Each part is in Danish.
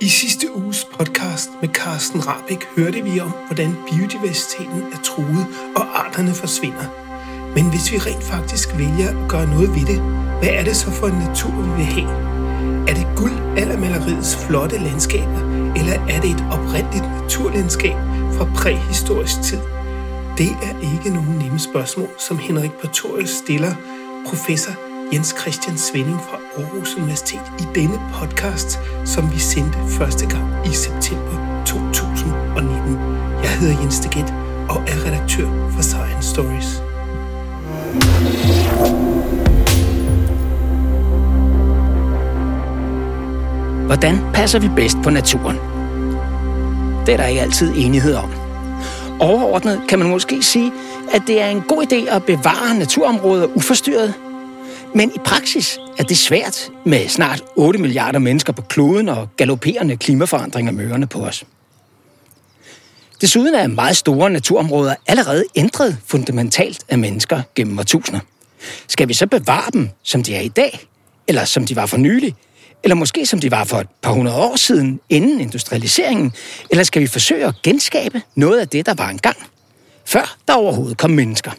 I sidste uges podcast med Carsten Rabeck hørte vi om, hvordan biodiversiteten er truet og arterne forsvinder. Men hvis vi rent faktisk vælger at gøre noget ved det, hvad er det så for en natur, vi vil have? Er det guld eller maleriets flotte landskaber, eller er det et oprindeligt naturlandskab fra præhistorisk tid? Det er ikke nogen nemme spørgsmål, som Henrik Pretorius stiller professor Jens Christian Svending fra Aarhus Universitet i denne podcast, som vi sendte første gang i september 2019. Jeg hedder Jens Deget og er redaktør for Science Stories. Hvordan passer vi bedst på naturen? Det er der ikke altid enighed om. Overordnet kan man måske sige, at det er en god idé at bevare naturområder uforstyrret. Men i praksis er det svært med snart 8 milliarder mennesker på kloden og galopperende klimaforandringer mørende på os. Desuden er meget store naturområder allerede ændret fundamentalt af mennesker gennem årtusinder. Skal vi så bevare dem, som de er i dag? Eller som de var for nylig? Eller måske som de var for et par hundrede år siden, inden industrialiseringen? Eller skal vi forsøge at genskabe noget af det, der var engang, før der overhovedet kom mennesker?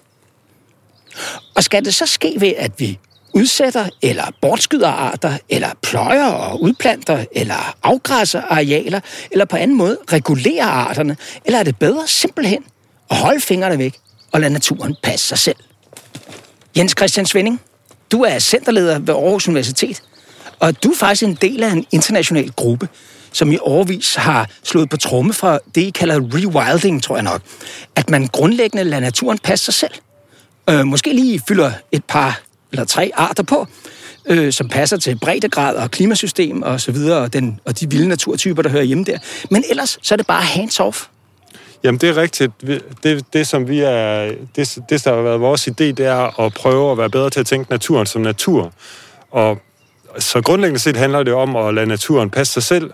Og skal det så ske ved, at vi udsætter eller bortskyder arter, eller pløjer og udplanter, eller afgræsser arealer, eller på anden måde regulerer arterne? Eller er det bedre simpelthen at holde fingrene væk og lade naturen passe sig selv? Jens Christian Svending, du er centerleder ved Aarhus Universitet, og du er faktisk en del af en international gruppe, som i overvis har slået på tromme for det, I kalder rewilding, tror jeg nok. At man grundlæggende lader naturen passe sig selv. Øh, måske lige fylder et par eller tre arter på, øh, som passer til breddegrad og klimasystem og så videre, og, den, og de vilde naturtyper, der hører hjemme der. Men ellers så er det bare hands-off. Jamen, det er rigtigt. Det, det som vi er, det, det, der har været vores idé, det er at prøve at være bedre til at tænke naturen som natur. Og så grundlæggende set handler det om at lade naturen passe sig selv,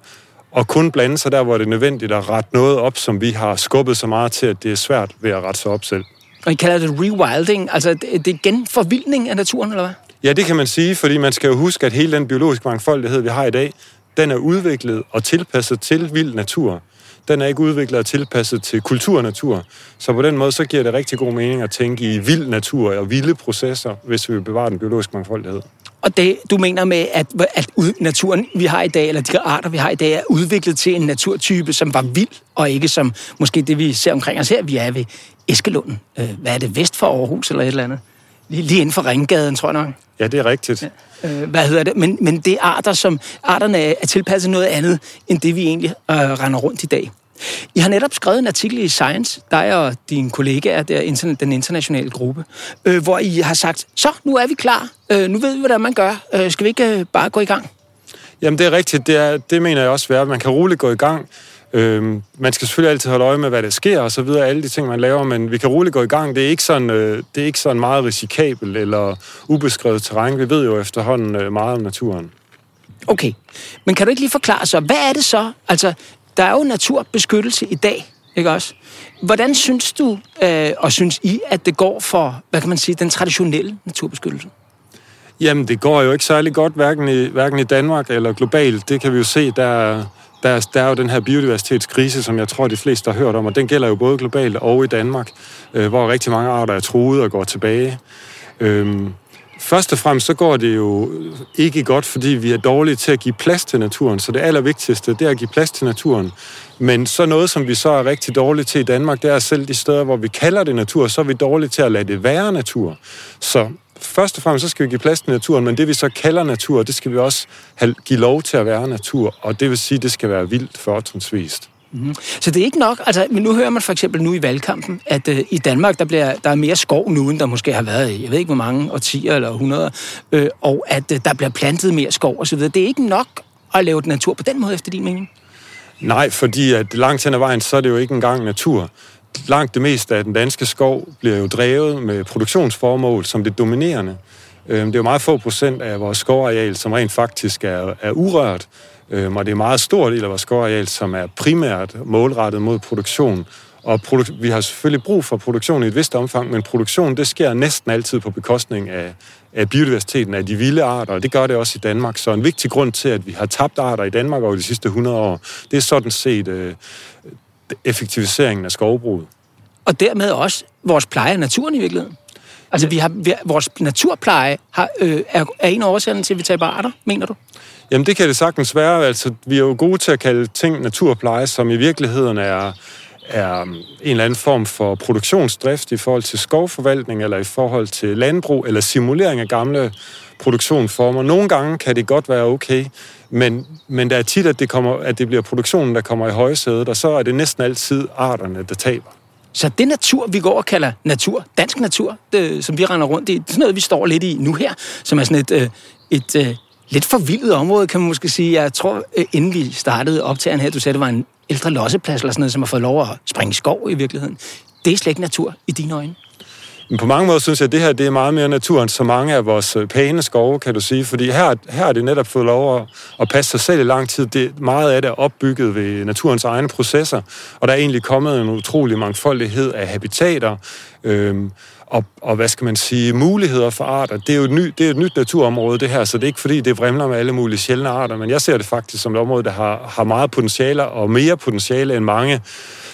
og kun blande sig der, hvor det er nødvendigt at rette noget op, som vi har skubbet så meget til, at det er svært ved at rette sig op selv. Og I kalder det rewilding, altså det er genforvildning af naturen, eller hvad? Ja, det kan man sige, fordi man skal jo huske, at hele den biologiske mangfoldighed, vi har i dag, den er udviklet og tilpasset til vild natur. Den er ikke udviklet og tilpasset til kulturnatur. Så på den måde, så giver det rigtig god mening at tænke i vild natur og vilde processer, hvis vi vil bevare den biologiske mangfoldighed. Og det, du mener med, at, at naturen, vi har i dag, eller de arter, vi har i dag, er udviklet til en naturtype, som var vild, og ikke som måske det, vi ser omkring os her. Vi er ved Eskelunden. Øh, hvad er det, vest for Aarhus eller et eller andet? Lige, inden for Ringgaden, tror jeg nok. Ja, det er rigtigt. Ja. Øh, hvad hedder det? Men, men det er arter, som arterne er tilpasset noget andet, end det vi egentlig øh, render rundt i dag. I har netop skrevet en artikel i Science, dig og dine kollegaer, der den internationale gruppe, øh, hvor I har sagt, så nu er vi klar, øh, nu ved vi, hvordan man gør, øh, skal vi ikke øh, bare gå i gang? Jamen det er rigtigt, det, er, det mener jeg også, at man kan roligt gå i gang. Øhm, man skal selvfølgelig altid holde øje med, hvad der sker og så videre, alle de ting, man laver, men vi kan roligt gå i gang. Det er ikke sådan, øh, det er ikke sådan meget risikabelt eller ubeskrevet terræn. Vi ved jo efterhånden øh, meget om naturen. Okay, men kan du ikke lige forklare så, hvad er det så? Altså, der er jo naturbeskyttelse i dag, ikke også? Hvordan synes du, øh, og synes I, at det går for, hvad kan man sige, den traditionelle naturbeskyttelse? Jamen, det går jo ikke særlig godt, hverken i, hverken i Danmark eller globalt. Det kan vi jo se, der, der, der er jo den her biodiversitetskrise, som jeg tror, de fleste har hørt om, og den gælder jo både globalt og i Danmark, øh, hvor rigtig mange arter er truet og går tilbage. Øhm, Først og fremmest så går det jo ikke godt, fordi vi er dårlige til at give plads til naturen. Så det allervigtigste, det er at give plads til naturen. Men så noget, som vi så er rigtig dårlige til i Danmark, det er selv de steder, hvor vi kalder det natur, så er vi dårlige til at lade det være natur. Så først og fremmest så skal vi give plads til naturen, men det vi så kalder natur, det skal vi også have, give lov til at være natur. Og det vil sige, det skal være vildt fortrinsvist. Mm-hmm. Så det er ikke nok, altså, men nu hører man for eksempel nu i valgkampen, at øh, i Danmark, der, bliver, der er mere skov nu, end der måske har været jeg ved ikke hvor mange årtier eller hundrede, øh, og at øh, der bliver plantet mere skov osv. Det er ikke nok at lave natur på den måde, efter din mening? Nej, fordi at langt hen ad vejen, så er det jo ikke engang natur. Langt det meste af den danske skov bliver jo drevet med produktionsformål som det dominerende. Øh, det er jo meget få procent af vores skovareal, som rent faktisk er, er urørt. Øhm, og det er en meget stor del af vores skovareal, som er primært målrettet mod produktion. og produ- vi har selvfølgelig brug for produktion i et vist omfang, men produktion, det sker næsten altid på bekostning af, af biodiversiteten af de vilde arter, og det gør det også i Danmark. Så en vigtig grund til, at vi har tabt arter i Danmark over de sidste 100 år, det er sådan set øh, effektiviseringen af skovbruget. Og dermed også vores pleje af naturen i virkeligheden. Altså, vi har, vi, vores naturpleje har, øh, er, er en af årsagerne til, at vi taber arter, mener du? Jamen, det kan det sagtens være. Altså, vi er jo gode til at kalde ting naturpleje, som i virkeligheden er, er en eller anden form for produktionsdrift i forhold til skovforvaltning, eller i forhold til landbrug, eller simulering af gamle produktionsformer. Nogle gange kan det godt være okay, men, men der er tit, at det, kommer, at det bliver produktionen, der kommer i højsædet, og så er det næsten altid arterne, der taber. Så det natur, vi går og kalder natur, dansk natur, det, som vi render rundt i, det er sådan noget, vi står lidt i nu her, som er sådan et, øh, et, et lidt forvildet område, kan man måske sige. Jeg tror, øh, inden vi startede optageren her, du sagde, det var en ældre losseplads eller sådan noget, som har fået lov at springe i skov i virkeligheden. Det er slet ikke natur i dine øjne. Men på mange måder synes jeg, at det her det er meget mere natur end så mange af vores øh, pæne skove, kan du sige. Fordi her, her er det netop fået lov at, at passe sig selv i lang tid. Det, meget af det er opbygget ved naturens egne processer, og der er egentlig kommet en utrolig mangfoldighed af habitater. Øhm, og, og hvad skal man sige, muligheder for arter. Det er jo et, ny, det er et nyt naturområde, det her, så det er ikke fordi, det vrimler med alle mulige sjældne arter, men jeg ser det faktisk som et område, der har, har meget potentiale, og mere potentiale end mange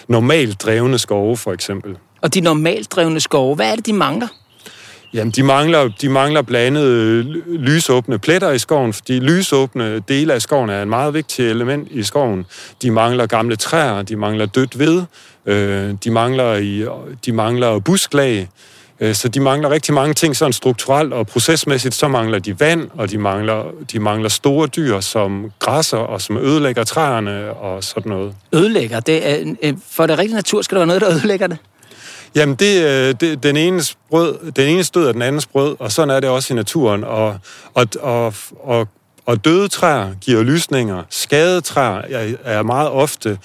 normalt drevne skove, for eksempel. Og de normalt drevne skove, hvad er det, de mangler? Jamen, de mangler, de mangler blandt andet lysåbne pletter i skoven, fordi lysåbne dele af skoven er en meget vigtig element i skoven. De mangler gamle træer, de mangler dødt ved, øh, de mangler, i, de mangler busklag, så de mangler rigtig mange ting sådan strukturelt og procesmæssigt. Så mangler de vand, og de mangler, de mangler store dyr som græsser og som ødelægger træerne og sådan noget. Ødelægger? Det er, for det rigtige natur skal der være noget, der ødelægger det? Jamen, det, øh, det, den, ene brød, den ene stød er den andens brød, og sådan er det også i naturen. Og, og, og, og, og døde træer giver lysninger. Skadede træer er, er meget ofte øh,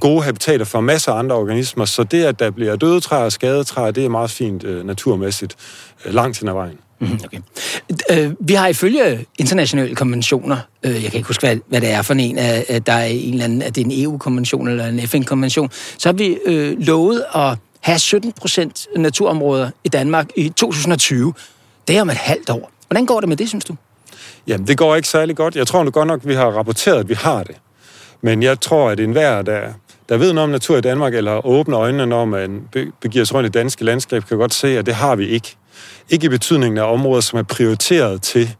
gode habitater for masser af andre organismer, så det, at der bliver døde træer og skadede træer, det er meget fint uh, naturmæssigt uh, langt hen ad vejen. Mm, okay. Uh, vi har ifølge internationale konventioner, jeg kan ikke huske, hvad, hvad det er for en, uh, der er en eller anden, at det er en EU-konvention eller en FN-konvention, så har vi uh, lovet at have 17 procent naturområder i Danmark i 2020. Det er om et halvt år. Hvordan går det med det, synes du? Jamen, det går ikke særlig godt. Jeg tror nu godt nok, vi har rapporteret, at vi har det. Men jeg tror, at enhver, der, der ved noget om natur i Danmark, eller åbner øjnene, når man begiver sig rundt i danske landskab, kan godt se, at det har vi ikke. Ikke i betydningen af områder, som er prioriteret til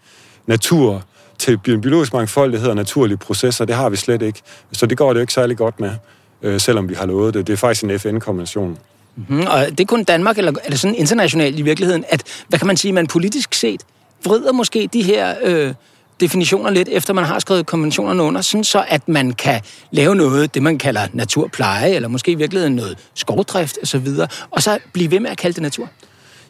natur, til biologisk mangfoldighed og naturlige processer. Det har vi slet ikke. Så det går det jo ikke særlig godt med, øh, selvom vi har lovet det. Det er faktisk en FN-konvention. Mm-hmm. Og det er kun Danmark, eller er det sådan internationalt i virkeligheden, at, hvad kan man sige, man politisk set vrider måske de her øh, definitioner lidt, efter man har skrevet konventionerne under, sådan så at man kan lave noget, det man kalder naturpleje, eller måske i virkeligheden noget skovdrift osv., og så blive ved med at kalde det natur?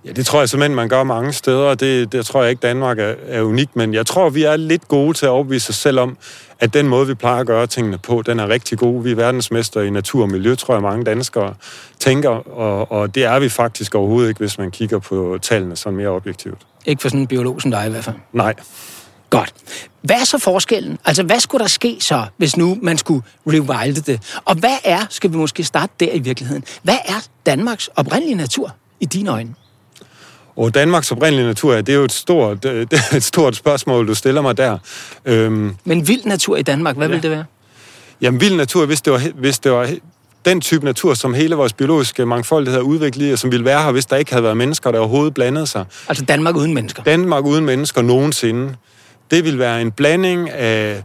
Ja, det tror jeg simpelthen, man gør mange steder, det, det tror jeg ikke, Danmark er, er unik, men jeg tror, vi er lidt gode til at overbevise os selv om, at den måde, vi plejer at gøre tingene på, den er rigtig god. Vi er verdensmester i natur og miljø, tror jeg, mange danskere tænker, og, og det er vi faktisk overhovedet ikke, hvis man kigger på tallene sådan mere objektivt. Ikke for sådan en biolog som dig i hvert fald? Nej. Godt. Hvad er så forskellen? Altså, hvad skulle der ske så, hvis nu man skulle rewilde det? Og hvad er, skal vi måske starte der i virkeligheden, hvad er Danmarks oprindelige natur i dine øjne? Og Danmarks oprindelige natur, det er jo et stort, det er et stort spørgsmål, du stiller mig der. Øhm, Men vild natur i Danmark, hvad ja. vil det være? Jamen vild natur, hvis det var, hvis det var den type natur, som hele vores biologiske mangfoldighed har udviklet, og som ville være her, hvis der ikke havde været mennesker, der overhovedet blandede sig. Altså Danmark uden mennesker? Danmark uden mennesker nogensinde. Det vil være en blanding af,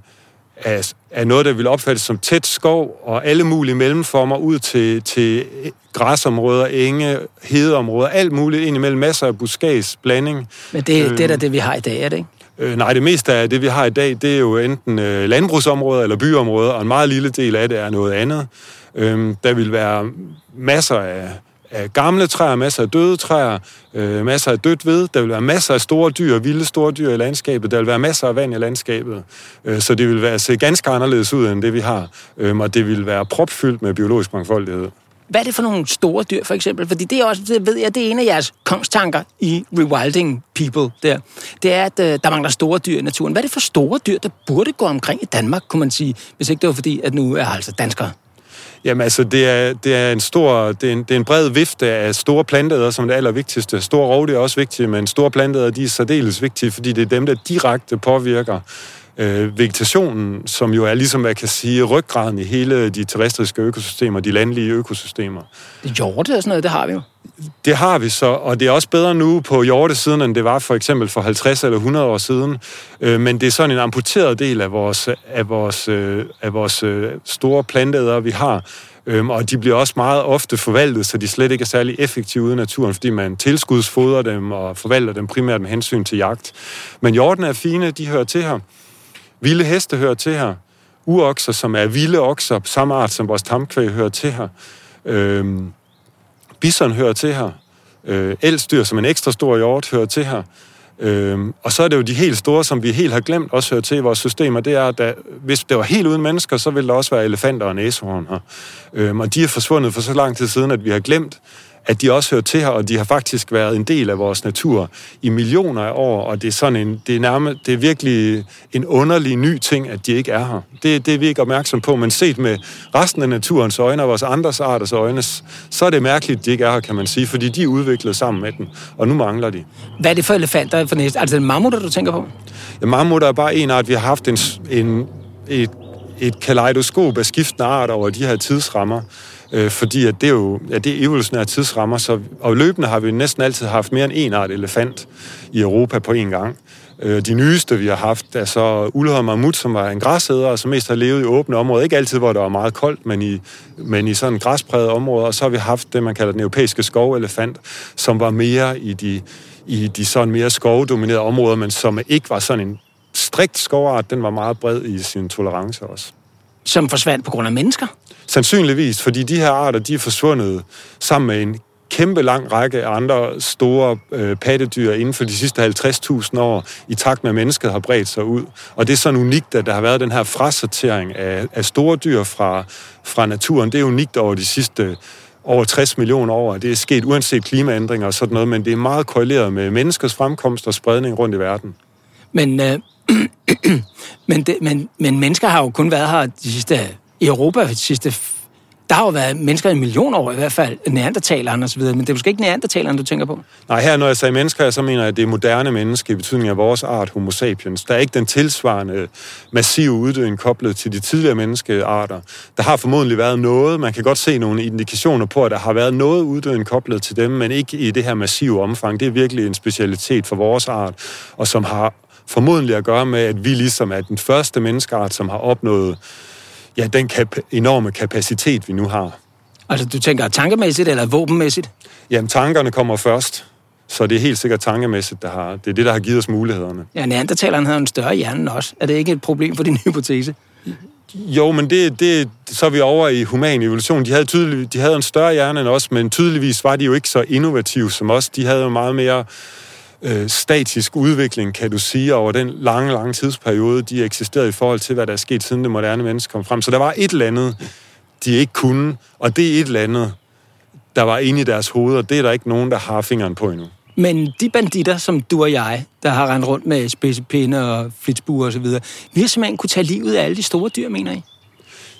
af, af noget, der vil opfattes som tæt skov og alle mulige mellemformer ud til, til græsområder, enge, hedeområder, alt muligt ind imellem masser af buskads blanding. Men det, øh, det er da det, vi har i dag, er det ikke? Øh, nej, det meste af det, vi har i dag, det er jo enten øh, landbrugsområder eller byområder, og en meget lille del af det er noget andet. Øh, der vil være masser af af gamle træer, masser af døde træer, øh, masser af dødt ved. Der vil være masser af store dyr, vilde store dyr i landskabet. Der vil være masser af vand i landskabet. Øh, så det vil være, se ganske anderledes ud, end det vi har. Øh, og det vil være propfyldt med biologisk mangfoldighed. Hvad er det for nogle store dyr, for eksempel? Fordi det er også, det ved jeg, det er en af jeres kongstanker i Rewilding People der. Det er, at øh, der mangler store dyr i naturen. Hvad er det for store dyr, der burde gå omkring i Danmark, kunne man sige, hvis ikke det var fordi, at nu er altså danskere? Jamen altså, det er, det er en stor, det er en, det er en bred vifte af store planteæder, som er det allervigtigste. Store rovdyr er også vigtige, men store planteæder, de er særdeles vigtige, fordi det er dem, der direkte påvirker øh, vegetationen, som jo er ligesom, hvad jeg kan sige, ryggraden i hele de terrestriske økosystemer, de landlige økosystemer. Hjorte og sådan noget, det har vi jo. Det har vi så, og det er også bedre nu på hjortesiden, end det var for eksempel for 50 eller 100 år siden. Øh, men det er sådan en amputeret del af vores, af vores, øh, af vores øh, store planteæder, vi har. Øhm, og de bliver også meget ofte forvaltet, så de slet ikke er særlig effektive ude i naturen, fordi man tilskudsfodrer dem og forvalter dem primært med hensyn til jagt. Men hjorten er fine, de hører til her. Vilde heste hører til her. Uokser, som er vilde okser, samme art som vores tamkvæg, hører til her. Øhm, bison hører til her. Øh, elstyr, som en ekstra stor hjort, hører til her. Øhm, og så er det jo de helt store, som vi helt har glemt også hører til i vores systemer. Det er, at hvis det var helt uden mennesker, så ville der også være elefanter og næsehorn her. Øhm, og de er forsvundet for så lang tid siden, at vi har glemt, at de også hører til her, og de har faktisk været en del af vores natur i millioner af år, og det er sådan en, det er nærmest, det er virkelig en underlig ny ting, at de ikke er her. Det, det er vi ikke opmærksom på, men set med resten af naturens øjne og vores andres arters øjne, så er det mærkeligt, at de ikke er her, kan man sige, fordi de er udviklet sammen med den, og nu mangler de. Hvad er det for elefanter for næste? Altså den mammutter, du tænker på? Ja, mammutter er bare en art. Vi har haft en, en, et, et kaleidoskop af skiftende arter over de her tidsrammer øh, fordi at det er jo at det er evolutionære tidsrammer, så, og løbende har vi næsten altid haft mere end en art elefant i Europa på en gang. Øh, de nyeste, vi har haft, er så uldhåret mammut, som var en græsæder, og som mest har levet i åbne områder. Ikke altid, hvor der var meget koldt, men i, men i sådan græspræget områder. Og så har vi haft det, man kalder den europæiske skovelefant, som var mere i de, i de sådan mere skovdominerede områder, men som ikke var sådan en strikt skovart. Den var meget bred i sin tolerance også. Som forsvandt på grund af mennesker? Sandsynligvis, fordi de her arter, de er forsvundet sammen med en kæmpe lang række af andre store øh, pattedyr inden for de sidste 50.000 år, i takt med, at mennesket har bredt sig ud. Og det er sådan unikt, at der har været den her frasortering af, af store dyr fra, fra naturen. Det er unikt over de sidste over 60 millioner år. Det er sket uanset klimaændringer og sådan noget, men det er meget korreleret med menneskers fremkomst og spredning rundt i verden. Men, øh, men, det, men, men mennesker har jo kun været her de sidste i Europa de sidste... Der har jo været mennesker i millioner år i hvert fald, neandertalerne osv., men det er måske ikke neandertalerne, du tænker på? Nej, her når jeg siger mennesker, så mener jeg, at det er moderne menneske i betydning af vores art, homo sapiens. Der er ikke den tilsvarende massive uddøen koblet til de tidligere menneskearter. Der har formodentlig været noget, man kan godt se nogle indikationer på, at der har været noget uddøen koblet til dem, men ikke i det her massive omfang. Det er virkelig en specialitet for vores art, og som har formodentlig at gøre med, at vi ligesom er den første menneskeart, som har opnået ja, den kap- enorme kapacitet, vi nu har. Altså, du tænker tankemæssigt eller våbenmæssigt? Jamen, tankerne kommer først. Så det er helt sikkert tankemæssigt, der har, det er det, der har givet os mulighederne. Ja, neandertaleren havde en større hjerne også. Er det ikke et problem for din hypotese? Jo, men det, det, så er vi over i human evolution. De havde, tydelig, de havde en større hjerne end os, men tydeligvis var de jo ikke så innovative som os. De havde jo meget mere øh, Øh, statisk udvikling, kan du sige, over den lange, lange tidsperiode, de eksisterede i forhold til, hvad der er sket siden det moderne menneske kom frem. Så der var et eller andet, de ikke kunne, og det er et eller andet, der var inde i deres hoveder. Det er der ikke nogen, der har fingeren på endnu. Men de banditter, som du og jeg, der har rendt rundt med spidsepinde og flitsbuer osv., vi har simpelthen kunne tage livet af alle de store dyr, mener I?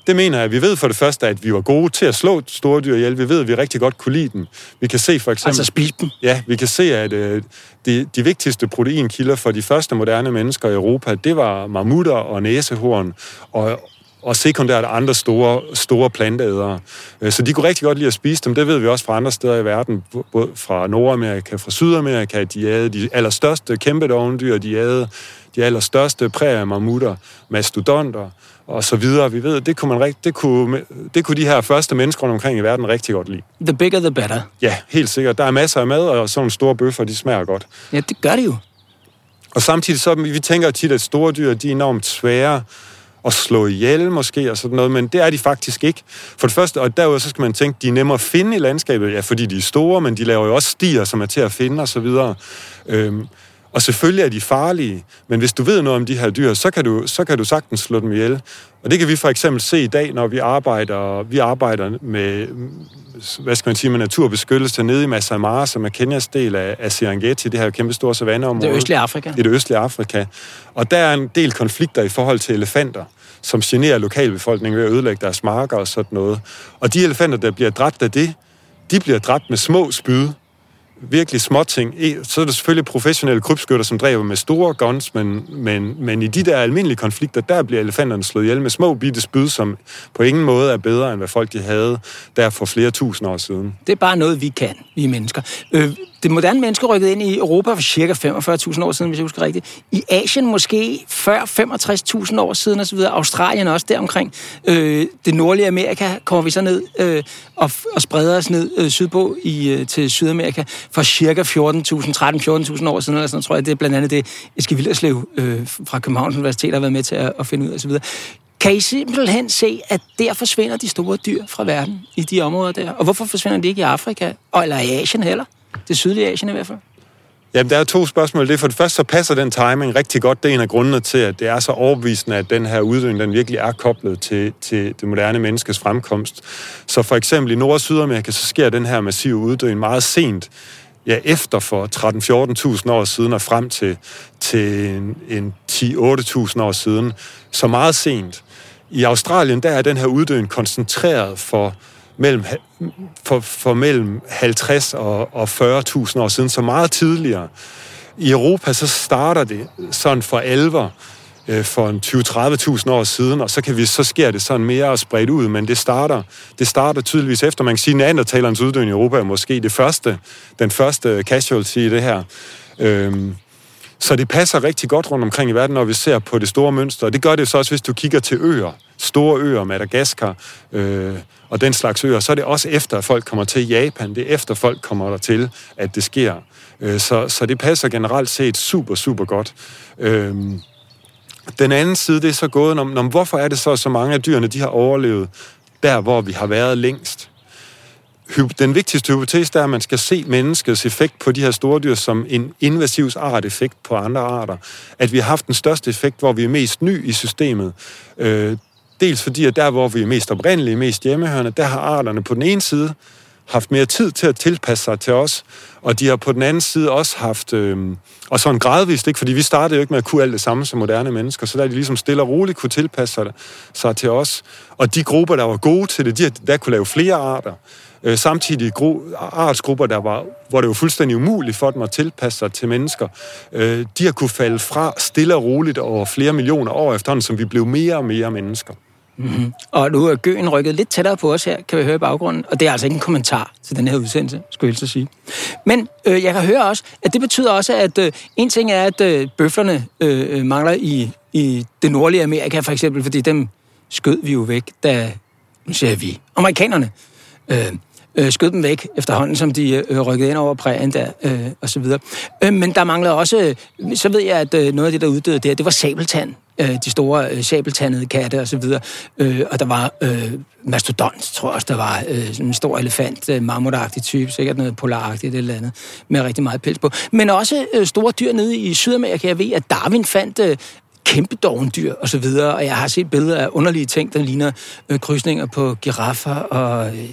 Det mener jeg. Vi ved for det første, at vi var gode til at slå store dyr ihjel. Vi ved, at vi rigtig godt kunne lide dem. Vi kan se for eksempel... Altså spise dem? Ja, vi kan se, at øh, de, de vigtigste proteinkilder for de første moderne mennesker i Europa, det var mammutter og næsehorn og, og sekundært andre store, store planteædere. Øh, så de kunne rigtig godt lide at spise dem. Det ved vi også fra andre steder i verden, både fra Nordamerika, fra Sydamerika. De havde de allerstørste kæmpe dovendyr, de havde de allerstørste præmammutter, mastodonter og så videre. Vi ved, det kunne, man, det, kunne, det kunne de her første mennesker omkring i verden rigtig godt lide. The bigger the better. Ja, helt sikkert. Der er masser af mad, og sådan store bøffer, de smager godt. Ja, det gør de jo. Og samtidig så, vi tænker tit, at store dyr, de er enormt svære at slå ihjel måske og sådan noget, men det er de faktisk ikke. For det første, og derudover så skal man tænke, de er nemmere at finde i landskabet, ja, fordi de er store, men de laver jo også stier, som er til at finde og så videre. Øhm, og selvfølgelig er de farlige, men hvis du ved noget om de her dyr, så kan du, så kan du sagtens slå dem ihjel. Og det kan vi for eksempel se i dag, når vi arbejder, vi arbejder med, hvad skal man sige, med naturbeskyttelse nede i Masai Mara, som er Kenyas del af, af Serengeti, det her kæmpe store savanneområde. Det østlige Afrika. I det østlige Afrika. Og der er en del konflikter i forhold til elefanter som generer lokalbefolkningen ved at ødelægge deres marker og sådan noget. Og de elefanter, der bliver dræbt af det, de bliver dræbt med små spyd, virkelig små ting. Så er der selvfølgelig professionelle krybskytter, som dræber med store guns, men, men, men i de der almindelige konflikter, der bliver elefanterne slået ihjel med små bitte spyd, som på ingen måde er bedre, end hvad folk de havde der for flere tusind år siden. Det er bare noget, vi kan, vi mennesker. Øh, det moderne menneske rykkede ind i Europa for cirka 45.000 år siden, hvis jeg husker rigtigt. I Asien måske før 65.000 år siden osv. Australien også deromkring. Øh, det nordlige Amerika kommer vi så ned øh, og, og spreder os ned øh, sydpå i, øh, til Sydamerika for cirka 14.000, 13-14.000 år siden. Eller sådan, tror jeg, det er blandt andet det, Eske Villerslev øh, fra Københavns Universitet har været med til at, at finde ud af osv. Kan I simpelthen se, at der forsvinder de store dyr fra verden i de områder der? Og hvorfor forsvinder de ikke i Afrika? Og, eller i Asien heller? Det sydlige Asien i hvert fald. Jamen, der er to spørgsmål. Det er for det første, så passer den timing rigtig godt. Det er en af grundene til, at det er så overbevisende, at den her uddøgning, den virkelig er koblet til, til det moderne menneskes fremkomst. Så for eksempel i Nord- og Sydamerika, så sker den her massive uddøen meget sent ja, efter for 13-14.000 år siden og frem til, til en, en 10-8.000 år siden. Så meget sent. I Australien, der er den her uddøen koncentreret for mellem, for, for mellem 50 og, og 40.000 år siden, så meget tidligere. I Europa så starter det sådan for alvor øh, for en 20-30.000 år siden, og så, kan vi, så sker det sådan mere spredt ud, men det starter, det starter tydeligvis efter. Man kan sige, at neandertalerens uddøen i Europa er måske det første, den første casualty i det her. Øhm, så det passer rigtig godt rundt omkring i verden, når vi ser på det store mønster. Og det gør det så også, hvis du kigger til øer. Store øer, Madagaskar øh, og den slags øer. Så er det også efter, at folk kommer til Japan. Det er efter, folk kommer der til, at det sker. Øh, så, så det passer generelt set super, super godt. Øh, den anden side, det er så gået om, om, hvorfor er det så, så mange af dyrene, de har overlevet der, hvor vi har været længst den vigtigste hypotese er, at man skal se menneskets effekt på de her store dyr som en invasiv art-effekt på andre arter. At vi har haft den største effekt, hvor vi er mest ny i systemet. Øh, dels fordi, at der, hvor vi er mest oprindelige, mest hjemmehørende, der har arterne på den ene side haft mere tid til at tilpasse sig til os, og de har på den anden side også haft, øh, og sådan gradvist, ikke? fordi vi startede jo ikke med at kunne alt det samme som moderne mennesker, så der de ligesom stille og roligt kunne tilpasse sig, sig til os. Og de grupper, der var gode til det, de, der kunne lave flere arter. Øh, samtidig artsgrupper, der var, hvor det var fuldstændig umuligt for dem at tilpasse sig til mennesker, øh, de har kunne falde fra stille og roligt over flere millioner år efterhånden, som vi blev mere og mere mennesker. Mm-hmm. Og nu er Gøen rykket lidt tættere på os her, kan vi høre i baggrunden. Og det er altså ikke en kommentar til den her udsendelse, skulle jeg så sige. Men øh, jeg kan høre også, at det betyder også, at øh, en ting er, at øh, bøflerne øh, øh, mangler i, i det nordlige Amerika for eksempel, fordi dem skød vi jo væk, da, nu siger vi, amerikanerne øh, øh, skød dem væk efterhånden, som de øh, rykkede ind over prægen der, øh, og så videre. Øh, men der mangler også, øh, så ved jeg, at øh, noget af det, der uddøde der, det var sabeltand. Øh, de store øh, sabeltandede katte og så videre. Øh, og der var øh, mastodont, tror jeg også, der var øh, sådan en stor elefant, øh, mammutagtig type, sikkert noget polaragtigt eller andet, med rigtig meget pels på. Men også øh, store dyr nede i Sydamerika. Jeg ved, at Darwin fandt øh, kæmpe dovendyr og så videre, og jeg har set billeder af underlige ting, der ligner øh, krydsninger på giraffer og øh,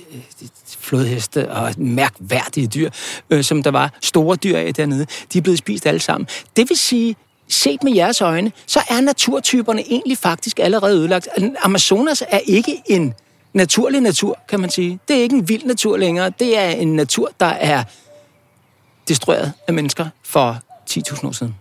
flodheste og mærkværdige dyr, øh, som der var store dyr af dernede. De er blevet spist alle sammen. Det vil sige, set med jeres øjne, så er naturtyperne egentlig faktisk allerede ødelagt. Amazonas er ikke en naturlig natur, kan man sige. Det er ikke en vild natur længere. Det er en natur, der er destrueret af mennesker for 10.000 år siden.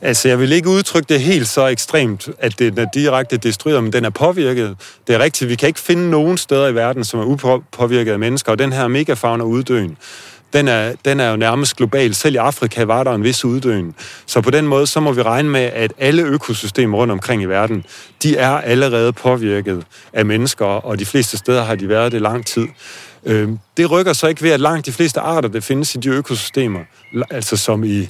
Altså, jeg vil ikke udtrykke det helt så ekstremt, at den er direkte destrueret, men den er påvirket. Det er rigtigt, vi kan ikke finde nogen steder i verden, som er upåvirket af mennesker, og den her megafauna uddøen, den er, den er jo nærmest global. Selv i Afrika var der en vis uddøen. Så på den måde, så må vi regne med, at alle økosystemer rundt omkring i verden, de er allerede påvirket af mennesker, og de fleste steder har de været det lang tid. Øhm, det rykker så ikke ved, at langt de fleste arter, der findes i de økosystemer, altså som i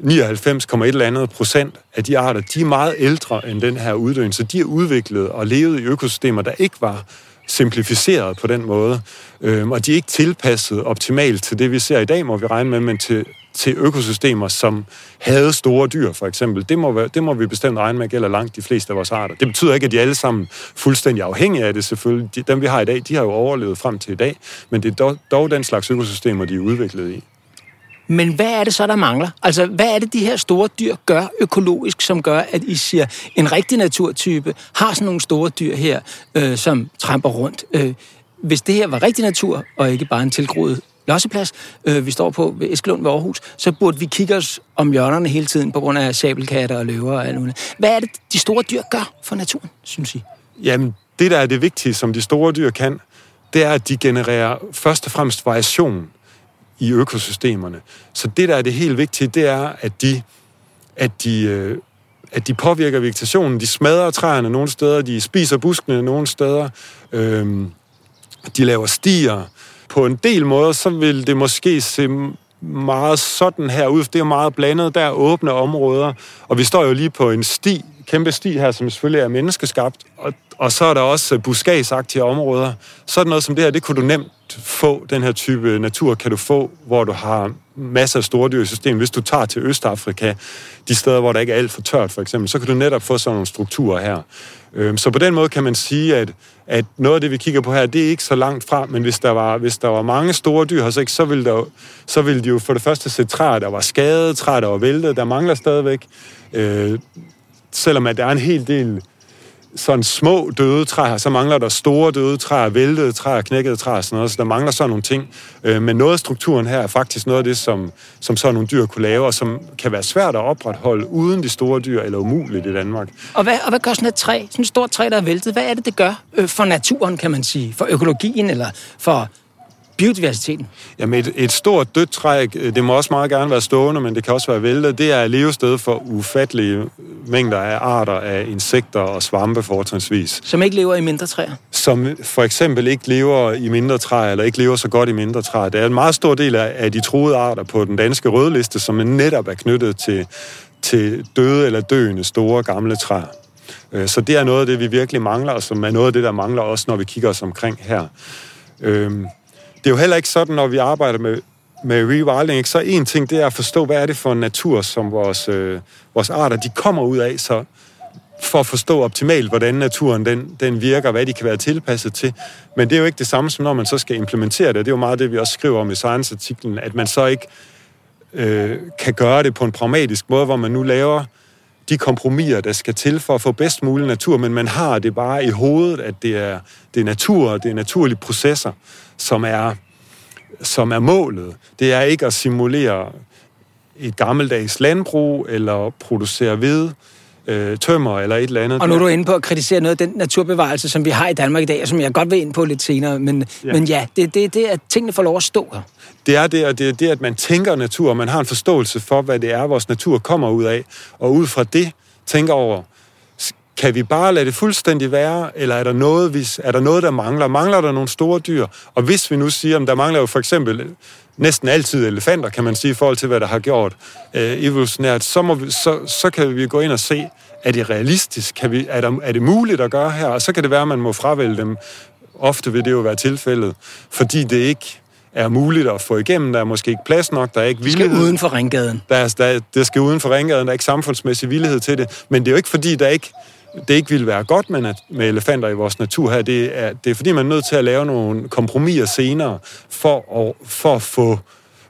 99,1 eller andet procent af de arter, de er meget ældre end den her uddøen, så de er udviklet og levet i økosystemer, der ikke var simplificeret på den måde, øhm, og de er ikke tilpasset optimalt til det, vi ser i dag, må vi regne med, men til, til økosystemer, som havde store dyr, for eksempel. Det må, være, det må vi bestemt regne med gælder langt de fleste af vores arter. Det betyder ikke, at de alle sammen fuldstændig afhængige af det, selvfølgelig. De, dem, vi har i dag, de har jo overlevet frem til i dag, men det er dog, dog den slags økosystemer, de er udviklet i. Men hvad er det så, der mangler? Altså, hvad er det, de her store dyr gør økologisk, som gør, at I siger, en rigtig naturtype har sådan nogle store dyr her, øh, som tramper rundt. Øh, hvis det her var rigtig natur, og ikke bare en tilgroet losseplads, øh, vi står på ved Eskelund ved Aarhus, så burde vi kigge os om hjørnerne hele tiden på grund af sabelkatter og løver og alt muligt. Hvad er det, de store dyr gør for naturen, synes I? Jamen, det der er det vigtige, som de store dyr kan, det er, at de genererer først og fremmest variation i økosystemerne. Så det, der er det helt vigtige, det er, at de, at de, øh, at de påvirker vegetationen. De smadrer træerne nogle steder, de spiser buskene nogle steder, øhm, de laver stier. På en del måder, så vil det måske se meget sådan her ud, det er meget blandet, der er åbne områder, og vi står jo lige på en sti, kæmpe sti her, som selvfølgelig er menneskeskabt, og, og så er der også øh, buskagsagtige områder. Sådan noget som det her, det kunne du nemt få, den her type natur kan du få, hvor du har masser af store i systemet. Hvis du tager til Østafrika, de steder, hvor der ikke er alt for tørt for eksempel, så kan du netop få sådan nogle strukturer her. Øhm, så på den måde kan man sige, at, at noget af det, vi kigger på her, det er ikke så langt fra, men hvis der var, hvis der var mange store dyr her, så, ville der, så ville de jo for det første se træer, der var skadet, træer, der var væltet, der mangler stadigvæk. Øh, selvom at der er en hel del sådan små døde træer, så mangler der store døde træer, væltede træer, knækkede træer og sådan noget, så der mangler sådan nogle ting. Øh, men noget af strukturen her er faktisk noget af det, som, som sådan nogle dyr kunne lave, og som kan være svært at opretholde uden de store dyr, eller umuligt i Danmark. Og hvad, og hvad gør sådan et træ, sådan et stort træ, der er væltet, hvad er det, det gør øh, for naturen, kan man sige, for økologien, eller for biodiversiteten? Jamen et, et stort dødt træ, det må også meget gerne være stående, men det kan også være væltet. Det er levested for ufattelige mængder af arter af insekter og svampe fortrinsvis. Som ikke lever i mindre træer? Som for eksempel ikke lever i mindre træer, eller ikke lever så godt i mindre træer. Det er en meget stor del af de truede arter på den danske rødliste, som netop er knyttet til, til døde eller døende store gamle træer. Øh, så det er noget af det, vi virkelig mangler, og som er noget af det, der mangler også, når vi kigger os omkring her. Øhm, det er jo heller ikke sådan, når vi arbejder med, med rewilding, ikke? så en ting, det er at forstå, hvad er det for en natur, som vores, øh, vores arter, de kommer ud af, så for at forstå optimalt, hvordan naturen den, den virker, hvad de kan være tilpasset til. Men det er jo ikke det samme som, når man så skal implementere det. Det er jo meget det, vi også skriver om i Science-artiklen, at man så ikke øh, kan gøre det på en pragmatisk måde, hvor man nu laver de kompromiser, der skal til for at få bedst mulig natur, men man har det bare i hovedet, at det er, det er natur, det er naturlige processer, som er, som er målet. Det er ikke at simulere et gammeldags landbrug, eller producere ved, øh, tømmer eller et eller andet. Og nu er du inde på at kritisere noget af den naturbevarelse, som vi har i Danmark i dag, og som jeg godt vil ind på lidt senere. Men ja, men ja det er det, det, at tingene får lov at stå her. Det er det, og det er det, at man tænker natur, og man har en forståelse for, hvad det er, vores natur kommer ud af. Og ud fra det tænker over, kan vi bare lade det fuldstændig være, eller er der noget, hvis, er der, noget der mangler? Mangler der nogle store dyr? Og hvis vi nu siger, at der mangler jo for eksempel næsten altid elefanter, kan man sige, i forhold til, hvad der har gjort øh, evolutionært, så, må vi, så, så kan vi gå ind og se, er det realistisk? Kan vi, er, der, er det muligt at gøre her? Og så kan det være, at man må fravælge dem. Ofte vil det jo være tilfældet, fordi det ikke er muligt at få igennem. Der er måske ikke plads nok, der er ikke villighed. Det skal uden for ringgaden. Der er, der, det skal uden for ringgaden, der er ikke samfundsmæssig villighed til det. Men det er jo ikke fordi, der ikke det ikke ville være godt med, med elefanter i vores natur her. Det er, det er fordi, man er nødt til at lave nogle kompromiser senere for at, for at få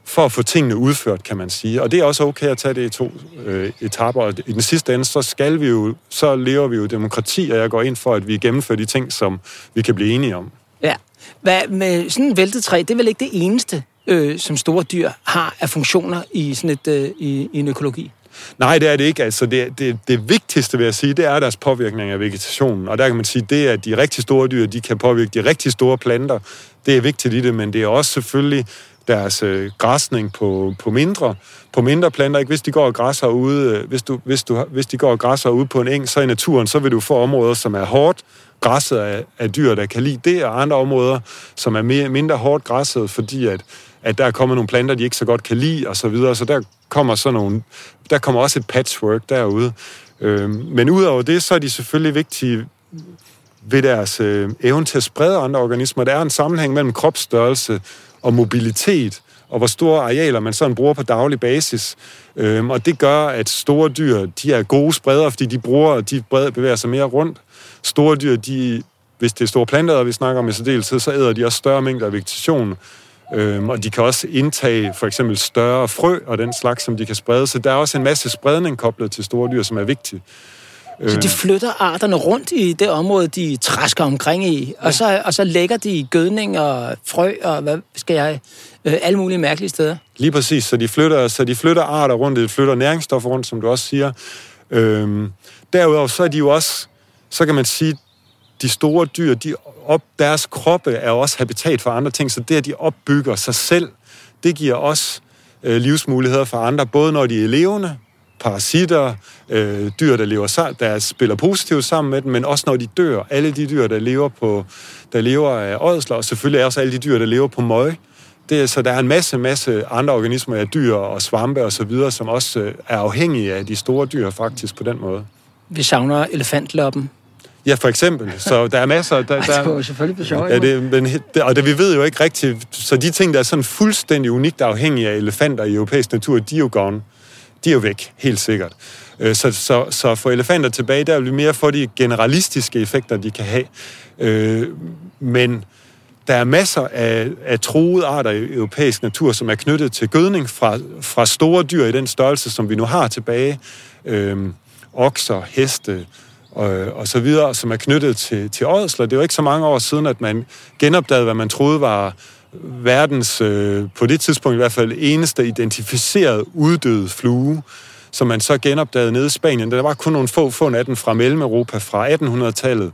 for at få tingene udført, kan man sige. Og det er også okay at tage det i to øh, etapper. Og i den sidste ende, så skal vi jo, så lever vi jo demokrati, og jeg går ind for, at vi gennemfører de ting, som vi kan blive enige om. Ja. Hvad med sådan en væltet træ, det er vel ikke det eneste, øh, som store dyr har af funktioner i sådan et, øh, i, i en økologi? Nej, det er det ikke. Altså, det, det, det vigtigste, vil jeg sige, det er deres påvirkning af vegetationen. Og der kan man sige, det er, at de rigtig store dyr, de kan påvirke de rigtig store planter. Det er vigtigt i det, men det er også selvfølgelig deres øh, græsning på, på mindre på mindre planter. Ikke? Hvis de går og græsser ude, øh, hvis, du, hvis, du, hvis de går og græsser ude på en eng, så i naturen, så vil du få områder, som er hårdt græsset af, af dyr, der kan lide det, og andre områder, som er mere, mindre hårdt græsset, fordi at, at der er kommet nogle planter, de ikke så godt kan lide, og så videre. Så der kommer sådan nogle, der kommer også et patchwork derude. Øh, men udover det, så er de selvfølgelig vigtige ved deres øh, evne til at sprede andre organismer. Der er en sammenhæng mellem kropsstørrelse og mobilitet, og hvor store arealer man sådan bruger på daglig basis. Øhm, og det gør, at store dyr, de er gode spredere, fordi de bruger, de bevæger sig mere rundt. Store dyr, de, hvis det er store planter, vi snakker om i særdeleshed, så æder de også større mængder af vegetation. Øhm, og de kan også indtage for eksempel større frø og den slags, som de kan sprede. Så der er også en masse spredning koblet til store dyr, som er vigtigt. Så de flytter arterne rundt i det område, de træsker omkring i, og, så, og så lægger de gødning og frø og hvad skal jeg, øh, alle mulige mærkelige steder. Lige præcis, så de flytter, så de flytter arter rundt, de flytter næringsstoffer rundt, som du også siger. Øhm, derudover så er de jo også, så kan man sige, de store dyr, de op, deres kroppe er også habitat for andre ting, så det, at de opbygger sig selv, det giver også øh, livsmuligheder for andre, både når de er levende, parasitter, øh, dyr, der, lever sammen, der spiller positivt sammen med dem, men også når de dør. Alle de dyr, der lever, på, der lever af ådsler, og selvfølgelig også alle de dyr, der lever på møg. Det, er, så der er en masse, masse andre organismer af dyr og svampe og så videre, som også øh, er afhængige af de store dyr faktisk på den måde. Vi savner elefantloppen. Ja, for eksempel. Så der er masser... Der, der, det selvfølgelig blive sjovt. Ja, det, men, det, og det, vi ved jo ikke rigtigt... Så de ting, der er sådan fuldstændig unikt afhængige af elefanter i europæisk natur, de er jo gone. De er jo væk, helt sikkert. Øh, så, så, så for elefanter tilbage, der vil vi mere få de generalistiske effekter, de kan have. Øh, men der er masser af, af troede arter i europæisk natur, som er knyttet til gødning fra, fra store dyr i den størrelse, som vi nu har tilbage. Øhm, okser, heste og, øh, og så videre, som er knyttet til, til ådsler. Det er jo ikke så mange år siden, at man genopdagede, hvad man troede var verdens, øh, på det tidspunkt i hvert fald, eneste identificerede uddøde flue, som man så genopdagede nede i Spanien. Der var kun nogle få fund af den fra Mellem-Europa fra 1800-tallet.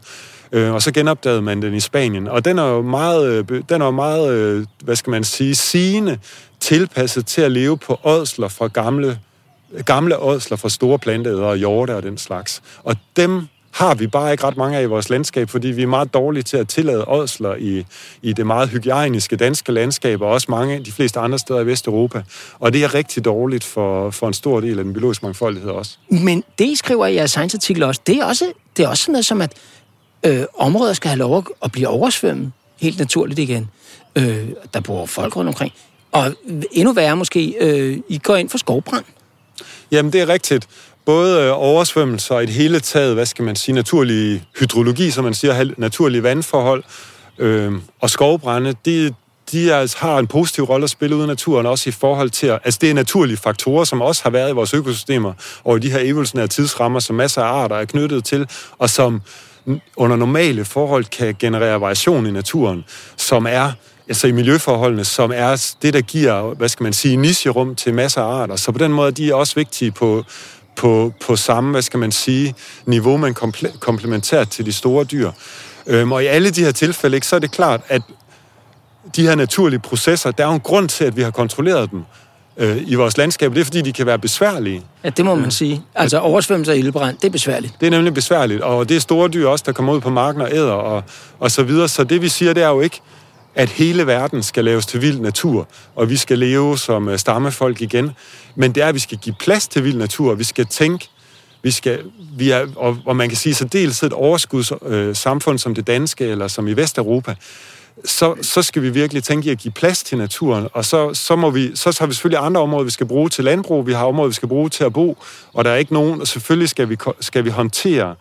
Øh, og så genopdagede man den i Spanien. Og den er jo meget, øh, den er jo meget øh, hvad skal man sige, sigende tilpasset til at leve på ådsler fra gamle, gamle ådsler fra store planteædere og hjorte og den slags. Og dem har vi bare ikke ret mange af i vores landskab, fordi vi er meget dårlige til at tillade ådsler i, i det meget hygiejniske danske landskab, og også mange de fleste andre steder i Vesteuropa. Og det er rigtig dårligt for, for en stor del af den biologiske mangfoldighed også. Men det, I skriver i jeres science-artikel også, det er også, det er også sådan noget som, at øh, områder skal have lov at blive oversvømmet helt naturligt igen. Øh, der bor folk rundt omkring. Og endnu værre måske, øh, I går ind for skovbrand. Jamen, det er rigtigt. Både øh, oversvømmelser og et hele taget, hvad skal man sige, naturlig hydrologi, som man siger, naturlige vandforhold, øh, og skovbrænde, de, de altså har en positiv rolle at spille ude i naturen, også i forhold til, at, altså det er naturlige faktorer, som også har været i vores økosystemer, og i de her evolutionære tidsrammer, som masser af arter er knyttet til, og som under normale forhold kan generere variation i naturen, som er altså i miljøforholdene, som er det, der giver, hvad skal man sige, nicherum til masser af arter. Så på den måde de er også vigtige på, på, på samme, hvad skal man sige, niveau, men komplementært til de store dyr. Øhm, og i alle de her tilfælde, ikke, så er det klart, at de her naturlige processer, der er jo en grund til, at vi har kontrolleret dem øh, i vores landskab. Det er, fordi de kan være besværlige. Ja, det må man sige. Altså oversvømmelse og ildbrand, det er besværligt. Det er nemlig besværligt, og det er store dyr også, der kommer ud på marken og æder og, og så videre. Så det vi siger, det er jo ikke, at hele verden skal laves til vild natur, og vi skal leve som øh, stammefolk igen. Men det er, at vi skal give plads til vild natur, og vi skal tænke, vi skal, vi er, og, og man kan sige så dels et overskudssamfund øh, som det danske, eller som i Vesteuropa, så, så skal vi virkelig tænke i at give plads til naturen, og så, så, må vi, så har vi selvfølgelig andre områder, vi skal bruge til landbrug, vi har områder, vi skal bruge til at bo, og der er ikke nogen, og selvfølgelig skal vi, skal vi håndtere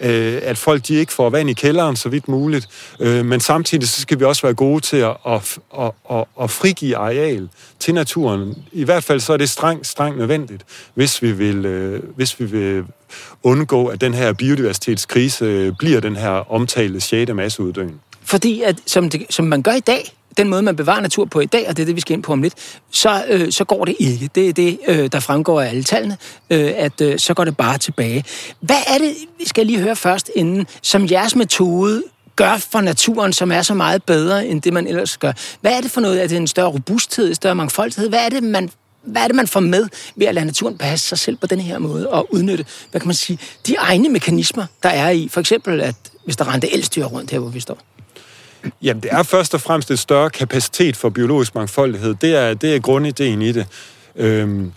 øh, at folk de ikke får vand i kælderen så vidt muligt, øh, men samtidig så skal vi også være gode til at, at, at, at, at frigive areal til naturen. I hvert fald så er det strengt, strengt nødvendigt, hvis vi vil, øh, hvis vi vil undgå, at den her biodiversitetskrise øh, bliver den her omtalte 6. masseuddøen. Fordi at, som, det, som man gør i dag, den måde, man bevarer natur på i dag, og det er det, vi skal ind på om lidt, så, øh, så går det ikke. Det er det, øh, der fremgår af alle tallene, øh, at øh, så går det bare tilbage. Hvad er det, vi skal lige høre først inden, som jeres metode gør for naturen, som er så meget bedre end det, man ellers gør? Hvad er det for noget? Er det en større robusthed, en større mangfoldighed? Hvad er det, man hvad er det, man får med ved at lade naturen passe sig selv på den her måde og udnytte, hvad kan man sige, de egne mekanismer, der er i. For eksempel, at hvis der rendte elstyr rundt her, hvor vi står. Jamen, det er først og fremmest et større kapacitet for biologisk mangfoldighed. Det er, det er grundideen i det. Øhm,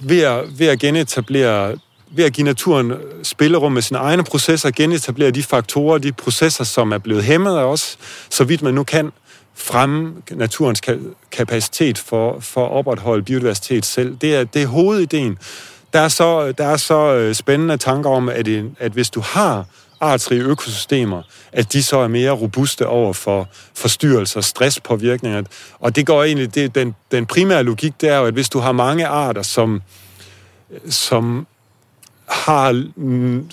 ved, at, ved at genetablere ved at give naturen spillerum med sine egne processer, genetablere de faktorer, de processer, som er blevet hæmmet af os, så vidt man nu kan, fremme naturens kapacitet for, for at opretholde biodiversitet selv. Det er, det er hovedideen. Der er så, der er så øh, spændende tanker om, at, at hvis du har artsrige økosystemer, at de så er mere robuste over for forstyrrelser, stresspåvirkninger. Og det går egentlig, det, den, den primære logik, det er jo, at hvis du har mange arter, som, som har,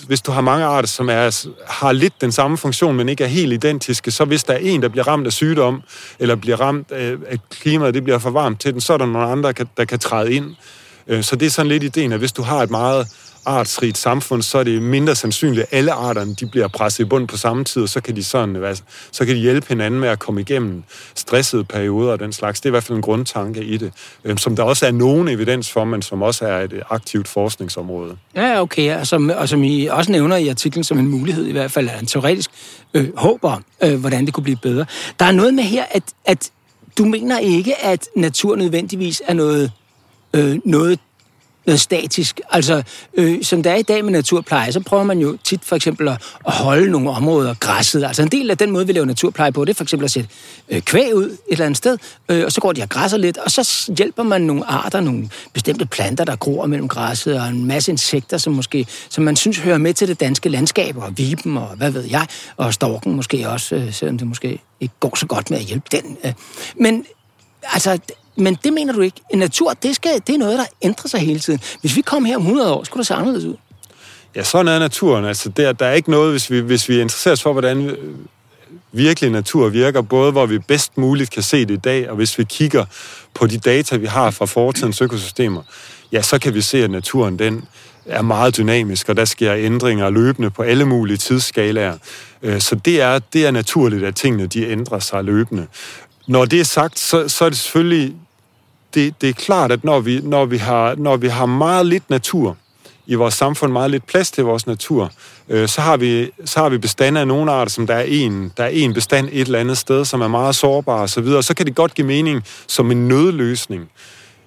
hvis du har mange arter, som er, har lidt den samme funktion, men ikke er helt identiske, så hvis der er en, der bliver ramt af sygdom, eller bliver ramt af, at klimaet det bliver for varmt til den, så er der nogle andre, der kan, der kan træde ind. Øh, så det er sådan lidt ideen, at hvis du har et meget artsrigt samfund, så er det mindre sandsynligt, at alle arterne de bliver presset i bund på samme tid, og så kan de, sådan, så kan de hjælpe hinanden med at komme igennem stressede perioder og den slags. Det er i hvert fald en grundtanke i det, øh, som der også er nogen evidens for, men som også er et aktivt forskningsområde. Ja, okay, og som, og som I også nævner i artiklen som en mulighed, i hvert fald er en teoretisk øh, håb om, øh, hvordan det kunne blive bedre. Der er noget med her, at, at du mener ikke, at natur nødvendigvis er noget, øh, noget noget statisk. Altså, øh, som der er i dag med naturpleje, så prøver man jo tit for eksempel at, at holde nogle områder græsset. Altså en del af den måde, vi laver naturpleje på, det er for eksempel at sætte øh, kvæg ud et eller andet sted, øh, og så går de og græsser lidt, og så hjælper man nogle arter, nogle bestemte planter, der gror mellem græsset, og en masse insekter, som måske, som man synes hører med til det danske landskab, og viben, og hvad ved jeg, og storken måske også, øh, selvom det måske ikke går så godt med at hjælpe den. Øh. Men altså, men det mener du ikke. En natur, det, skal, det er noget, der ændrer sig hele tiden. Hvis vi kom her om 100 år, skulle det se anderledes ud. Ja, sådan er naturen. Altså, der, der er ikke noget, hvis vi, hvis vi interesserer os for, hvordan øh, virkelig natur virker, både hvor vi bedst muligt kan se det i dag, og hvis vi kigger på de data, vi har fra fortidens økosystemer, ja, så kan vi se, at naturen den er meget dynamisk, og der sker ændringer løbende på alle mulige tidsskalaer. Øh, så det er, det er naturligt, at tingene de ændrer sig løbende. Når det er sagt, så, så er det selvfølgelig det, det er klart, at når vi, når, vi har, når vi har meget lidt natur i vores samfund, meget lidt plads til vores natur, øh, så, har vi, så har vi bestande af nogle arter, som der er en, der er en bestand et eller andet sted, som er meget sårbar osv., og så kan det godt give mening som en nødløsning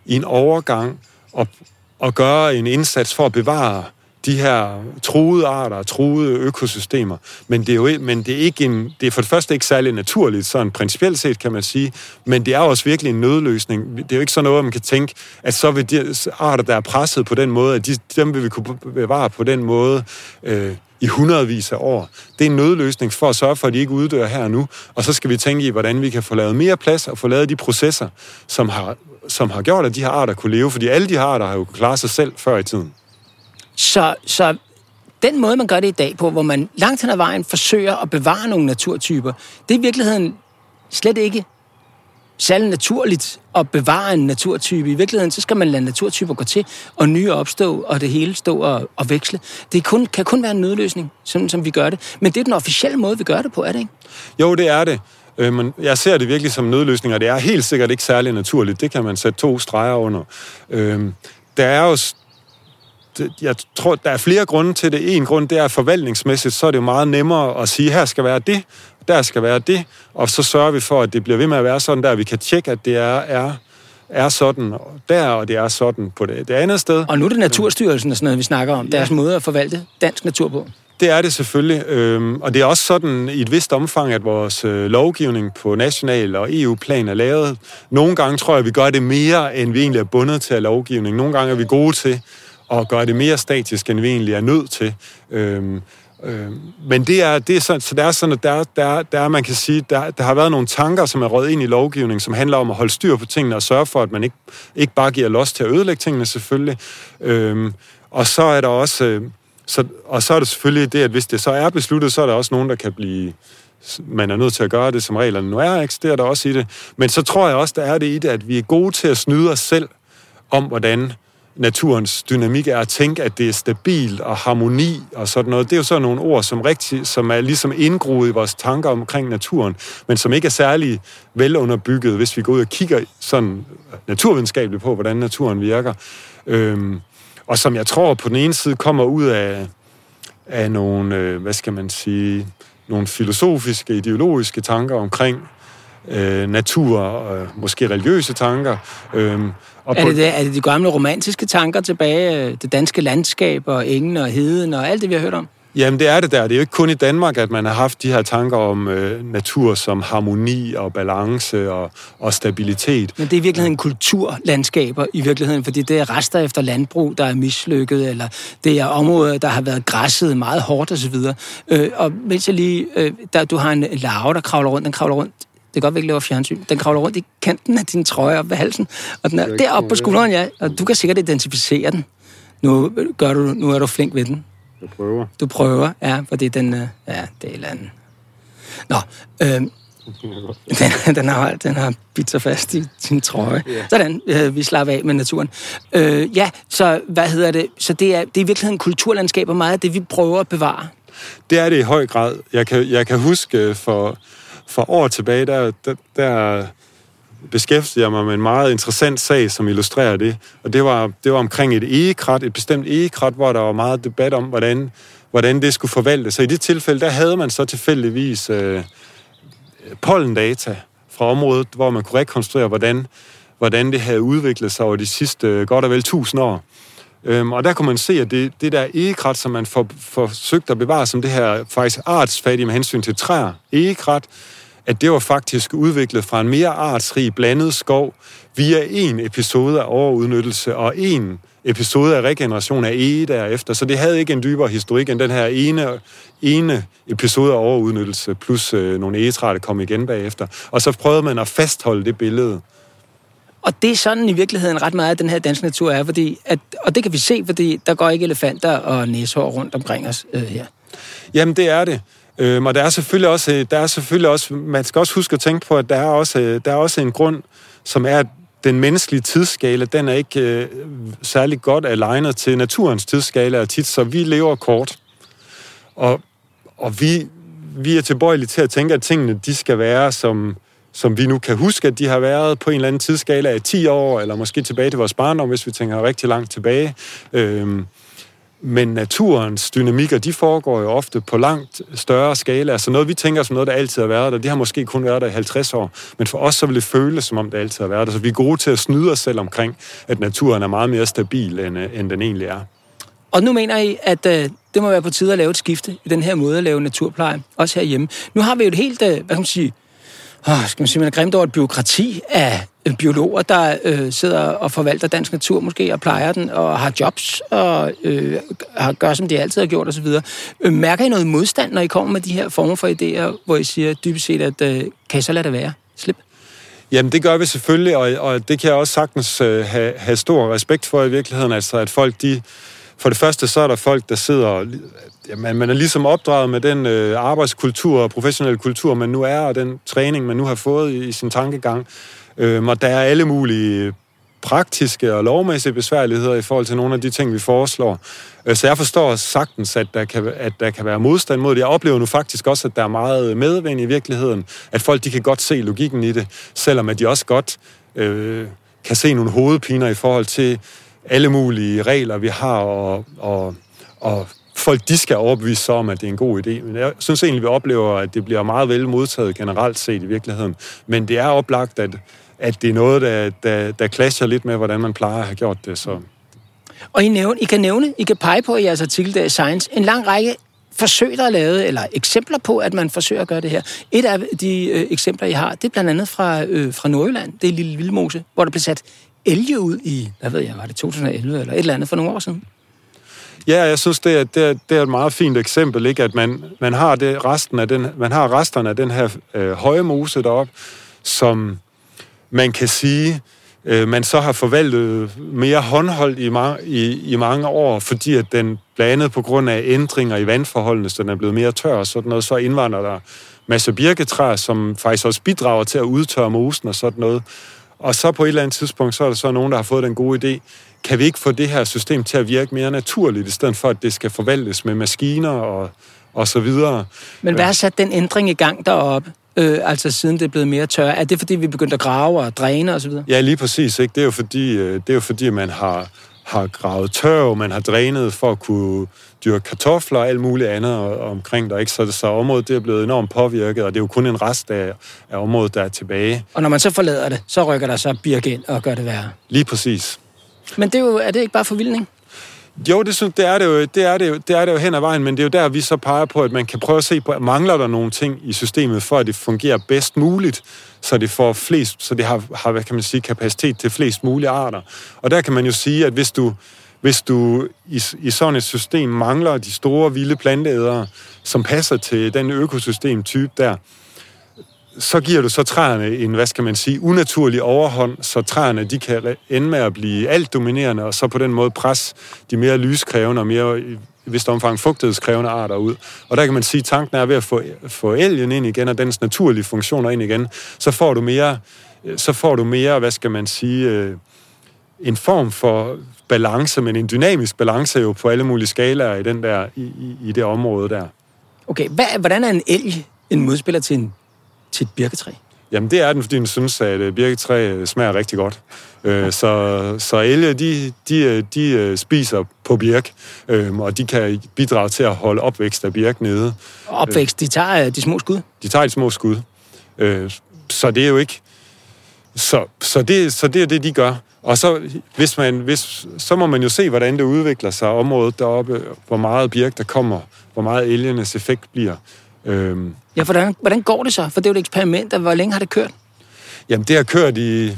i en overgang og, og gøre en indsats for at bevare de her truede arter, truede økosystemer. Men det er jo men det er ikke en, det er for det første ikke særlig naturligt, sådan principielt set kan man sige, men det er også virkelig en nødløsning. Det er jo ikke sådan noget, at man kan tænke, at så vil de arter, der er presset på den måde, at de, dem vil vi kunne bevare på den måde, øh, i hundredvis af år. Det er en nødløsning for at sørge for, at de ikke uddør her og nu. Og så skal vi tænke i, hvordan vi kan få lavet mere plads og få lavet de processer, som har, som har gjort, at de her arter kunne leve. Fordi alle de her arter har jo klaret sig selv før i tiden. Så, så den måde, man gør det i dag på, hvor man langt hen ad vejen forsøger at bevare nogle naturtyper, det er i virkeligheden slet ikke særlig naturligt at bevare en naturtype. I virkeligheden, så skal man lade naturtyper gå til, og nye opstå, og det hele stå og, og veksle. Det kun, kan kun være en nødløsning, sådan som vi gør det. Men det er den officielle måde, vi gør det på, er det ikke? Jo, det er det. Øh, men jeg ser det virkelig som nødløsning, og det er helt sikkert ikke særlig naturligt. Det kan man sætte to streger under. Øh, der er jo jeg tror, der er flere grunde til det. En grund, det er, forvaltningsmæssigt, så er det jo meget nemmere at sige, her skal være det, der skal være det, og så sørger vi for, at det bliver ved med at være sådan der, vi kan tjekke, at det er, er er sådan der, og det er sådan på det, det andet sted. Og nu er det Naturstyrelsen og sådan noget, vi snakker om. Deres ja. måde at forvalte dansk natur på. Det er det selvfølgelig, øhm, og det er også sådan i et vist omfang, at vores øh, lovgivning på national og EU-plan er lavet. Nogle gange tror jeg, at vi gør det mere, end vi egentlig er bundet til af lovgivning. Nogle gange er vi gode til og gøre det mere statisk, end vi egentlig er nødt til. Øhm, øhm, men det er, det er sådan, så der er sådan, at der, der, der man kan sige, der, der har været nogle tanker, som er røget ind i lovgivningen, som handler om at holde styr på tingene og sørge for, at man ikke, ikke bare giver los til at ødelægge tingene selvfølgelig. Øhm, og så er der også... Øh, så, og så er det selvfølgelig det, at hvis det så er besluttet, så er der også nogen, der kan blive man er nødt til at gøre det, som reglerne nu er, ikke? det er der også i det. Men så tror jeg også, der er det i det, at vi er gode til at snyde os selv om, hvordan naturens dynamik er at tænke, at det er stabilt og harmoni og sådan noget. Det er jo sådan nogle ord, som, rigtig, som er ligesom indgroet i vores tanker omkring naturen, men som ikke er særlig velunderbygget, hvis vi går ud og kigger sådan naturvidenskabeligt på, hvordan naturen virker. Øhm, og som jeg tror på den ene side kommer ud af, af nogle, øh, hvad skal man sige, nogle filosofiske, ideologiske tanker omkring øh, natur og måske religiøse tanker. øh, og er, det det, er det de gamle romantiske tanker tilbage? Øh, det danske landskab og engen og heden og alt det, vi har hørt om? Jamen, det er det der. Det er jo ikke kun i Danmark, at man har haft de her tanker om øh, natur som harmoni og balance og, og stabilitet. Men det er i virkeligheden kulturlandskaber i virkeligheden, fordi det er rester efter landbrug, der er mislykket, eller det er områder, der har været græsset meget hårdt osv. Øh, og mens jeg lige, øh, der, du har en larve, der kravler rundt, den kravler rundt det kan godt, vi ikke laver fjernsyn. Den kravler rundt i kanten af din trøje op ved halsen, og den er deroppe på skulderen, ja, og du kan sikkert identificere den. Nu, gør du, nu er du flink ved den. Jeg prøver. Du prøver, ja, fordi den... øh, Ja, det er et eller andet. Nå, øh, den, den, har, den har bidt sig fast i sin trøje. Ja. Sådan, øh, vi slapper af med naturen. Øh, ja, så hvad hedder det? Så det er, det er i virkeligheden kulturlandskab og meget af det, vi prøver at bevare. Det er det i høj grad. Jeg kan, jeg kan huske øh, for, for år tilbage, der, der, der beskæftigede jeg mig med en meget interessant sag, som illustrerer det. Og det var, det var omkring et egekrat, et bestemt egekrat, hvor der var meget debat om, hvordan, hvordan det skulle forvaltes. Så i det tilfælde, der havde man så tilfældigvis øh, pollendata fra området, hvor man kunne rekonstruere, hvordan, hvordan det havde udviklet sig over de sidste øh, godt og vel tusind år. Øhm, og der kunne man se, at det, det der egekrat, som man for, forsøgte at bevare som det her faktisk artsfattige med hensyn til træer, egekrat, at det var faktisk udviklet fra en mere artsrig blandet skov via en episode af overudnyttelse og en episode af regeneration af ege derefter. Så det havde ikke en dybere historik end den her ene, ene episode af overudnyttelse, plus øh, nogle egetræer, der kom igen bagefter. Og så prøvede man at fastholde det billede. Og det er sådan i virkeligheden ret meget, at den her danske natur er, fordi at, og det kan vi se, fordi der går ikke elefanter og næshår rundt omkring os øh, her. Jamen, det er det. Øhm, og der er selvfølgelig også, øh, der er selvfølgelig også, man skal også huske at tænke på, at der er også, øh, der er også en grund, som er, at den menneskelige tidsskala, den er ikke øh, særlig godt alignet til naturens tidsskala og tit, så vi lever kort. Og, og vi, vi er tilbøjelige til at tænke, at tingene de skal være, som, som vi nu kan huske, at de har været på en eller anden tidsskala af 10 år, eller måske tilbage til vores barndom, hvis vi tænker rigtig langt tilbage. Øhm, men naturens dynamikker, de foregår jo ofte på langt større skala. Altså noget, vi tænker som noget, der altid har været der, det har måske kun været der i 50 år. Men for os, så vil det føles, som om det altid har været der. Så vi er gode til at snyde os selv omkring, at naturen er meget mere stabil, end, øh, end den egentlig er. Og nu mener I, at øh, det må være på tide at lave et skifte i den her måde at lave naturpleje, også herhjemme. Nu har vi jo et helt, øh, hvad kan man sige, oh, skal man sige, man er grimt over et byråkrati af biologer, der øh, sidder og forvalter dansk natur måske, og plejer den, og har jobs, og øh, har, gør, som de altid har gjort osv. Øh, mærker I noget modstand, når I kommer med de her former for idéer, hvor I siger dybest set, at øh, kan I så lade det være? Slip. Jamen, det gør vi selvfølgelig, og, og det kan jeg også sagtens øh, have, have stor respekt for i virkeligheden. Altså, at folk, de... For det første, så er der folk, der sidder... Jamen, man er ligesom opdraget med den øh, arbejdskultur og professionelle kultur, man nu er, og den træning, man nu har fået i, i sin tankegang. Øhm, og der er alle mulige praktiske og lovmæssige besværligheder i forhold til nogle af de ting, vi foreslår. Øh, Så jeg forstår sagtens, at der, kan, at der kan være modstand mod det. Jeg oplever nu faktisk også, at der er meget medvind i virkeligheden. At folk de kan godt se logikken i det, selvom at de også godt øh, kan se nogle hovedpiner i forhold til alle mulige regler, vi har, og, og, og folk de skal overbevise sig om, at det er en god idé. Men jeg synes egentlig, vi oplever, at det bliver meget vel modtaget generelt set i virkeligheden. Men det er oplagt, at, at det er noget, der, der, der clasher lidt med, hvordan man plejer at have gjort det. Så. Og I, nævne, I kan nævne, I kan pege på i jeres artikel der i Science, en lang række forsøg, der er lavet, eller eksempler på, at man forsøger at gøre det her. Et af de øh, eksempler, I har, det er blandt andet fra, øh, fra Nordjylland. Det er Lille Vildmose, hvor der blev sat elge ud i, hvad ved jeg, var det 2011 eller et eller andet for nogle år siden? Ja, jeg synes, det er, det er, det er et meget fint eksempel, ikke? at man, man, har det, resten af den, man har resterne af den her øh, høje mose deroppe, som man kan sige, øh, man så har forvaltet mere håndholdt i, ma- i, i mange år, fordi at den blandt andet på grund af ændringer i vandforholdene, så den er blevet mere tør og sådan noget, så indvandrer der masser af birketræer, som faktisk også bidrager til at udtørre mosen og sådan noget. Og så på et eller andet tidspunkt, så er der så nogen, der har fået den gode idé, kan vi ikke få det her system til at virke mere naturligt, i stedet for, at det skal forvaltes med maskiner og, og så videre. Men hvad har sat den ændring i gang deroppe? Øh, altså siden det er blevet mere tør. Er det fordi, vi begyndte at grave og dræne osv.? Ja, lige præcis. Ikke? Det er jo fordi, øh, det er jo fordi man har, har gravet tørv, man har drænet for at kunne dyrke kartofler og alt muligt andet omkring der. Ikke? Så, så området det er blevet enormt påvirket, og det er jo kun en rest af, af området, der er tilbage. Og når man så forlader det, så rykker der så birke ind og gør det værre. Lige præcis. Men det er, jo, er det ikke bare forvildning? Jo, det, synes, det, er det, jo, det, er det, jo, det er det jo hen ad vejen, men det er jo der, vi så peger på, at man kan prøve at se på, mangler der nogle ting i systemet, for at det fungerer bedst muligt, så det får flest, så det har, har hvad kan man sige, kapacitet til flest mulige arter. Og der kan man jo sige, at hvis du, hvis du i, i sådan et system mangler de store vilde planteædere, som passer til den økosystemtype der, så giver du så træerne en, hvad skal man sige, unaturlig overhånd, så træerne de kan ende med at blive alt dominerende, og så på den måde presse de mere lyskrævende og mere i vist omfang fugtighedskrævende arter ud. Og der kan man sige, at tanken er ved at få, få elgen ind igen, og dens naturlige funktioner ind igen, så får du mere, så får du mere, hvad skal man sige, øh, en form for balance, men en dynamisk balance jo på alle mulige skalaer i, den der, i, i, i det område der. Okay, hvad, hvordan er en elg en modspiller til en til et birketræ? Jamen, det er den, fordi den synes, at øh, birketræ øh, smager rigtig godt. Øh, så, så elge, de, de, de spiser på birk, og de kan bidrage til at holde opvækst af birk nede. Opvækst, de tager de små skud? De tager de små skud. Så det er jo ikke... Så, så, det, så det er det, de gør. Og så, hvis man, hvis, så må man jo se, hvordan det udvikler sig området deroppe, hvor meget birk der kommer, hvor meget elgenes effekt bliver. Øhm. Ja, hvordan, hvordan går det så? For det er jo et eksperiment, hvor længe har det kørt? Jamen, det har kørt i...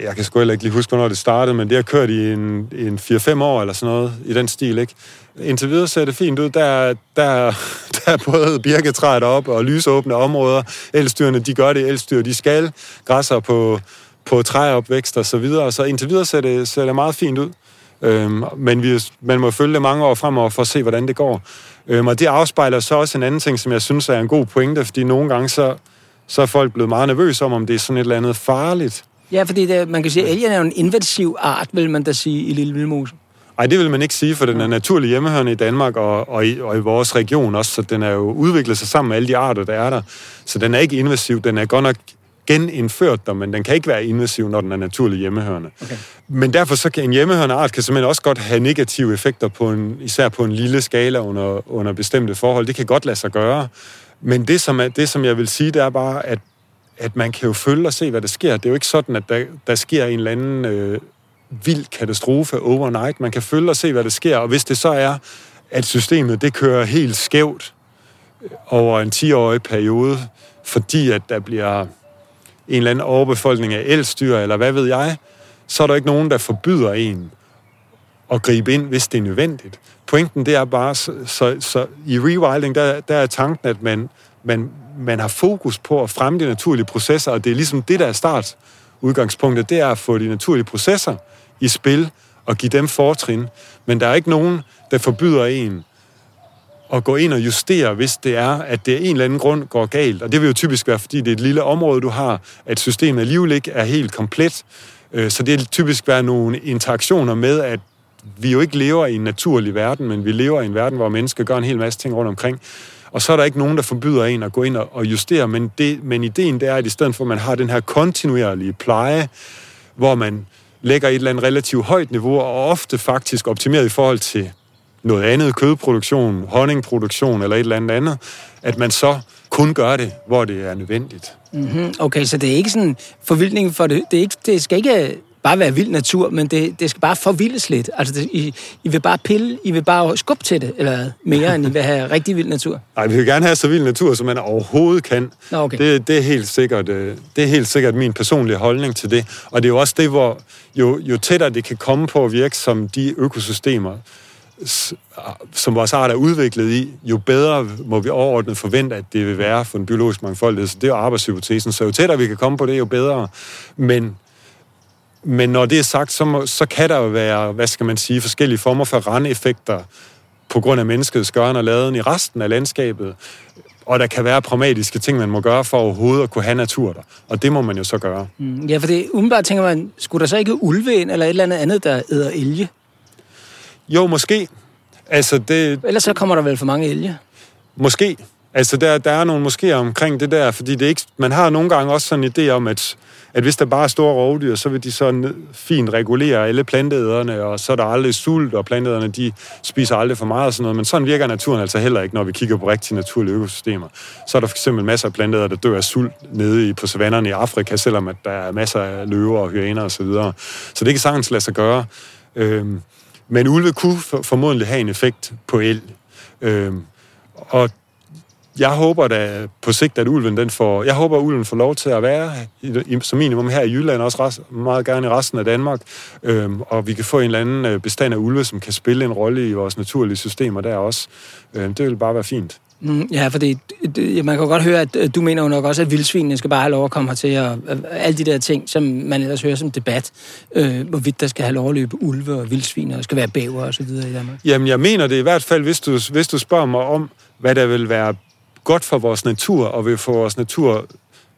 Jeg kan sgu heller ikke lige huske, hvornår det startede, men det har kørt i en, en 4-5 år eller sådan noget, i den stil, ikke? Indtil videre ser det fint ud. Der, der, der er både birketræet op og lysåbne områder. Elstyrene, de gør det. Elstyr, de skal. Græsser på, på træopvækst og så videre. Så indtil videre ser det, ser det meget fint ud. Øhm, men vi, man må følge det mange år fremover for at se, hvordan det går. Øhm, og det afspejler så også en anden ting, som jeg synes er en god pointe, fordi nogle gange så, så er folk blevet meget nervøse om, om det er sådan et eller andet farligt. Ja, fordi det, man kan sige, at alien er jo en invasiv art, vil man da sige, i Lille Vildmose. Nej, det vil man ikke sige, for den er naturlig hjemmehørende i Danmark og, og, i, og i vores region også, så den er jo udviklet sig sammen med alle de arter, der er der. Så den er ikke invasiv, den er godt nok genindført der, men den kan ikke være invasiv, når den er naturlig hjemmehørende. Okay. Men derfor så kan en hjemmehørende art kan simpelthen også godt have negative effekter, på en, især på en lille skala under, under bestemte forhold. Det kan godt lade sig gøre. Men det som, er, det, som jeg vil sige, det er bare, at, at man kan jo følge og se, hvad der sker. Det er jo ikke sådan, at der, der sker en eller anden øh, vild katastrofe overnight. Man kan følge og se, hvad der sker, og hvis det så er, at systemet det kører helt skævt over en 10-årig periode, fordi at der bliver en eller anden overbefolkning af elstyr, eller hvad ved jeg, så er der ikke nogen, der forbyder en at gribe ind, hvis det er nødvendigt. Pointen det er bare, så, så, så i rewilding, der, der er tanken, at man, man, man har fokus på at fremme de naturlige processer, og det er ligesom det, der er start. Udgangspunktet, det er at få de naturlige processer i spil og give dem fortrin. Men der er ikke nogen, der forbyder en at gå ind og justere, hvis det er, at det af en eller anden grund går galt. Og det vil jo typisk være, fordi det er et lille område, du har, at systemet alligevel ikke er helt komplet. Øh, så det vil typisk være nogle interaktioner med, at vi jo ikke lever i en naturlig verden, men vi lever i en verden, hvor mennesker gør en hel masse ting rundt omkring. Og så er der ikke nogen, der forbyder en at gå ind og justere, men, det, men ideen det er, at i stedet for, at man har den her kontinuerlige pleje, hvor man lægger et eller andet relativt højt niveau, og ofte faktisk optimeret i forhold til noget andet, kødproduktion, honningproduktion eller et eller andet andet, at man så kun gør det, hvor det er nødvendigt. Mm-hmm. Okay, så det er ikke sådan forvildning for det. Det, er ikke, det skal ikke bare være vild natur, men det, det skal bare forvildes lidt. Altså, det, I, I vil bare pille, I vil bare skubbe til det, eller mere, end I vil have rigtig vild natur? Nej, vi vil gerne have så vild natur, som man overhovedet kan. Nå, okay. det, det, er helt sikkert, øh, det er helt sikkert min personlige holdning til det. Og det er jo også det, hvor jo, jo tættere det kan komme på at virke som de økosystemer, som vores art er udviklet i, jo bedre må vi overordnet forvente, at det vil være for en biologisk mangfoldighed. Så det er arbejdshypotesen. Så jo tættere vi kan komme på det, jo bedre. Men, men når det er sagt, så, må, så kan der jo være, hvad skal man sige, forskellige former for randeffekter på grund af menneskets gøren og laden i resten af landskabet. Og der kan være pragmatiske ting, man må gøre for overhovedet at kunne have natur der. Og det må man jo så gøre. Mm, ja, for det umiddelbart tænker man, skulle der så ikke ulve ind, eller et eller andet andet, der æder elge? Jo, måske. Altså, det... Ellers så kommer der vel for mange elge? Måske. Altså, der, der er nogle måske omkring det der, fordi det ikke, man har nogle gange også sådan en idé om, at, at hvis der bare er store rovdyr, så vil de så fint regulere alle planteæderne, og så er der aldrig sult, og planteæderne, de spiser aldrig for meget og sådan noget. Men sådan virker naturen altså heller ikke, når vi kigger på rigtige naturlige økosystemer. Så er der for eksempel masser af planteæder, der dør af sult nede i, på savannerne i Afrika, selvom at der er masser af løver og hyæner osv. Så, videre. så det kan sagtens lade sig gøre. Øhm, men ulve kunne formodentlig have en effekt på el. Øhm, og jeg håber da på sigt, at ulven den får... Jeg håber, at ulven får lov til at være i, som minimum her i Jylland, også rest, meget gerne i resten af Danmark. Øhm, og vi kan få en eller anden øh, bestand af ulve, som kan spille en rolle i vores naturlige systemer der også. Øhm, det vil bare være fint. Mm, ja, fordi det, man kan godt høre, at øh, du mener jo nok også, at vildsvinene skal bare have lov at komme hertil, og øh, alle de der ting, som man ellers hører som debat, øh, hvorvidt der skal have lov at løbe ulve og vildsvin, og skal være bæver og så videre i Danmark. Jamen, jeg mener det i hvert fald, hvis du, hvis du spørger mig om, hvad der vil være godt for vores natur, og vil få vores natur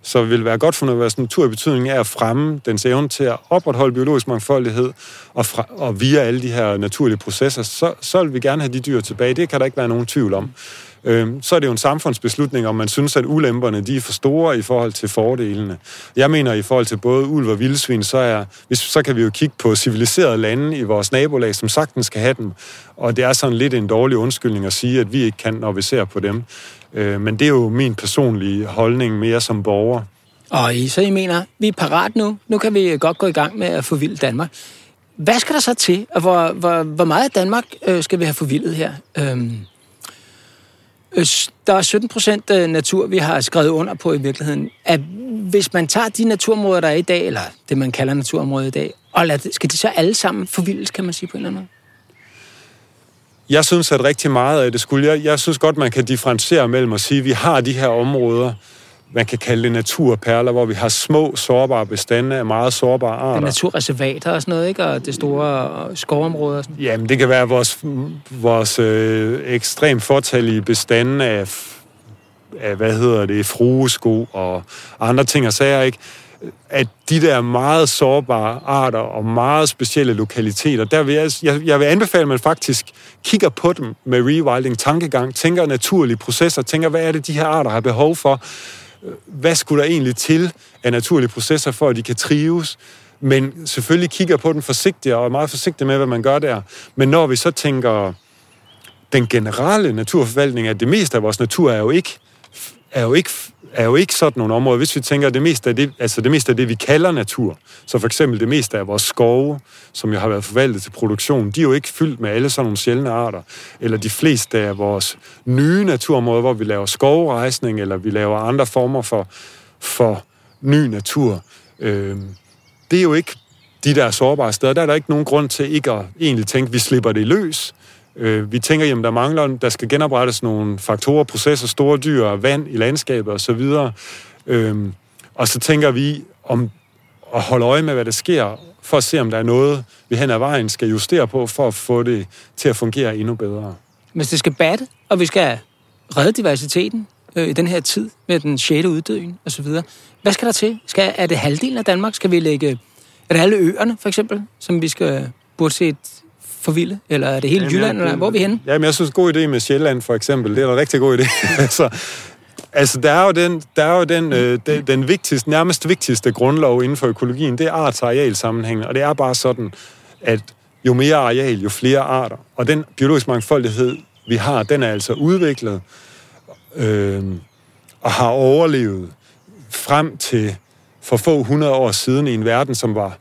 så vil være godt for vores natur i betydning af at fremme dens evne til at opretholde biologisk mangfoldighed, og, fra, og via alle de her naturlige processer, så, så vil vi gerne have de dyr tilbage. Det kan der ikke være nogen tvivl om. Øhm, så er det jo en samfundsbeslutning, om man synes, at ulemperne de er for store i forhold til fordelene. Jeg mener, i forhold til både ulv og vildsvin, så, er, hvis, så kan vi jo kigge på civiliserede lande i vores nabolag, som sagtens skal have dem. Og det er sådan lidt en dårlig undskyldning at sige, at vi ikke kan, når vi ser på dem. Øh, men det er jo min personlige holdning mere som borger. Og I, så I mener, vi er parat nu. Nu kan vi godt gå i gang med at forvilde Danmark. Hvad skal der så til, og hvor, hvor, hvor meget Danmark øh, skal vi have forvildet her? Øhm, øh, der er 17 procent øh, natur, vi har skrevet under på i virkeligheden. At hvis man tager de naturområder, der er i dag, eller det, man kalder naturområder i dag, og lad, skal de så alle sammen forvildes, kan man sige på en eller anden måde? Jeg synes, at rigtig meget af det skulle. Jeg, jeg synes godt, man kan differentiere mellem at sige, at vi har de her områder, man kan kalde det naturperler, hvor vi har små, sårbare bestande af meget sårbare arter. Det naturreservater og sådan noget, ikke? Og det store skovområder og sådan Jamen, det kan være vores, vores øh, ekstremt fortalige bestande af, af, hvad hedder det, fruesko og andre ting og sager, ikke? At de der meget sårbare arter og meget specielle lokaliteter, der vil jeg, jeg, jeg vil anbefale, at man faktisk kigger på dem med rewilding tankegang, tænker naturlige processer, tænker, hvad er det, de her arter har behov for? Hvad skulle der egentlig til af naturlige processer, for at de kan trives? Men selvfølgelig kigger på den forsigtigt og er meget forsigtig med, hvad man gør der. Men når vi så tænker den generelle naturforvaltning, at det meste af vores natur er jo ikke, er jo ikke er jo ikke sådan nogle områder. Hvis vi tænker, at det meste af det, altså det meste af det, vi kalder natur, så for eksempel det meste af vores skove, som jo har været forvaltet til produktion, de er jo ikke fyldt med alle sådan nogle sjældne arter. Eller de fleste af vores nye naturområder, hvor vi laver skovrejsning, eller vi laver andre former for, for ny natur. Øh, det er jo ikke de der sårbare steder. Der er der ikke nogen grund til ikke at egentlig tænke, at vi slipper det løs. Øh, vi tænker, jamen der mangler, der skal genoprettes nogle faktorer, processer, store dyr, vand i landskabet osv. Øh, og så tænker vi om at holde øje med, hvad der sker, for at se, om der er noget, vi hen ad vejen skal justere på, for at få det til at fungere endnu bedre. Hvis det skal batte, og vi skal redde diversiteten øh, i den her tid med den 6. uddøen osv., hvad skal der til? Skal, er det halvdelen af Danmark? Skal vi lægge... Er det alle øerne, for eksempel, som vi skal burde se et for vilde? Eller er det hele jamen, Jylland, jeg, eller hvor er vi henne? Jamen, jeg synes, god idé med Sjælland, for eksempel. Det er en rigtig god idé. altså, altså, der er jo den, der er jo den, øh, den, den vigtigste, nærmest vigtigste grundlov inden for økologien, det er arts- og sammenhæng. Og det er bare sådan, at jo mere areal, jo flere arter. Og den biologiske mangfoldighed, vi har, den er altså udviklet øh, og har overlevet frem til for få hundrede år siden i en verden, som var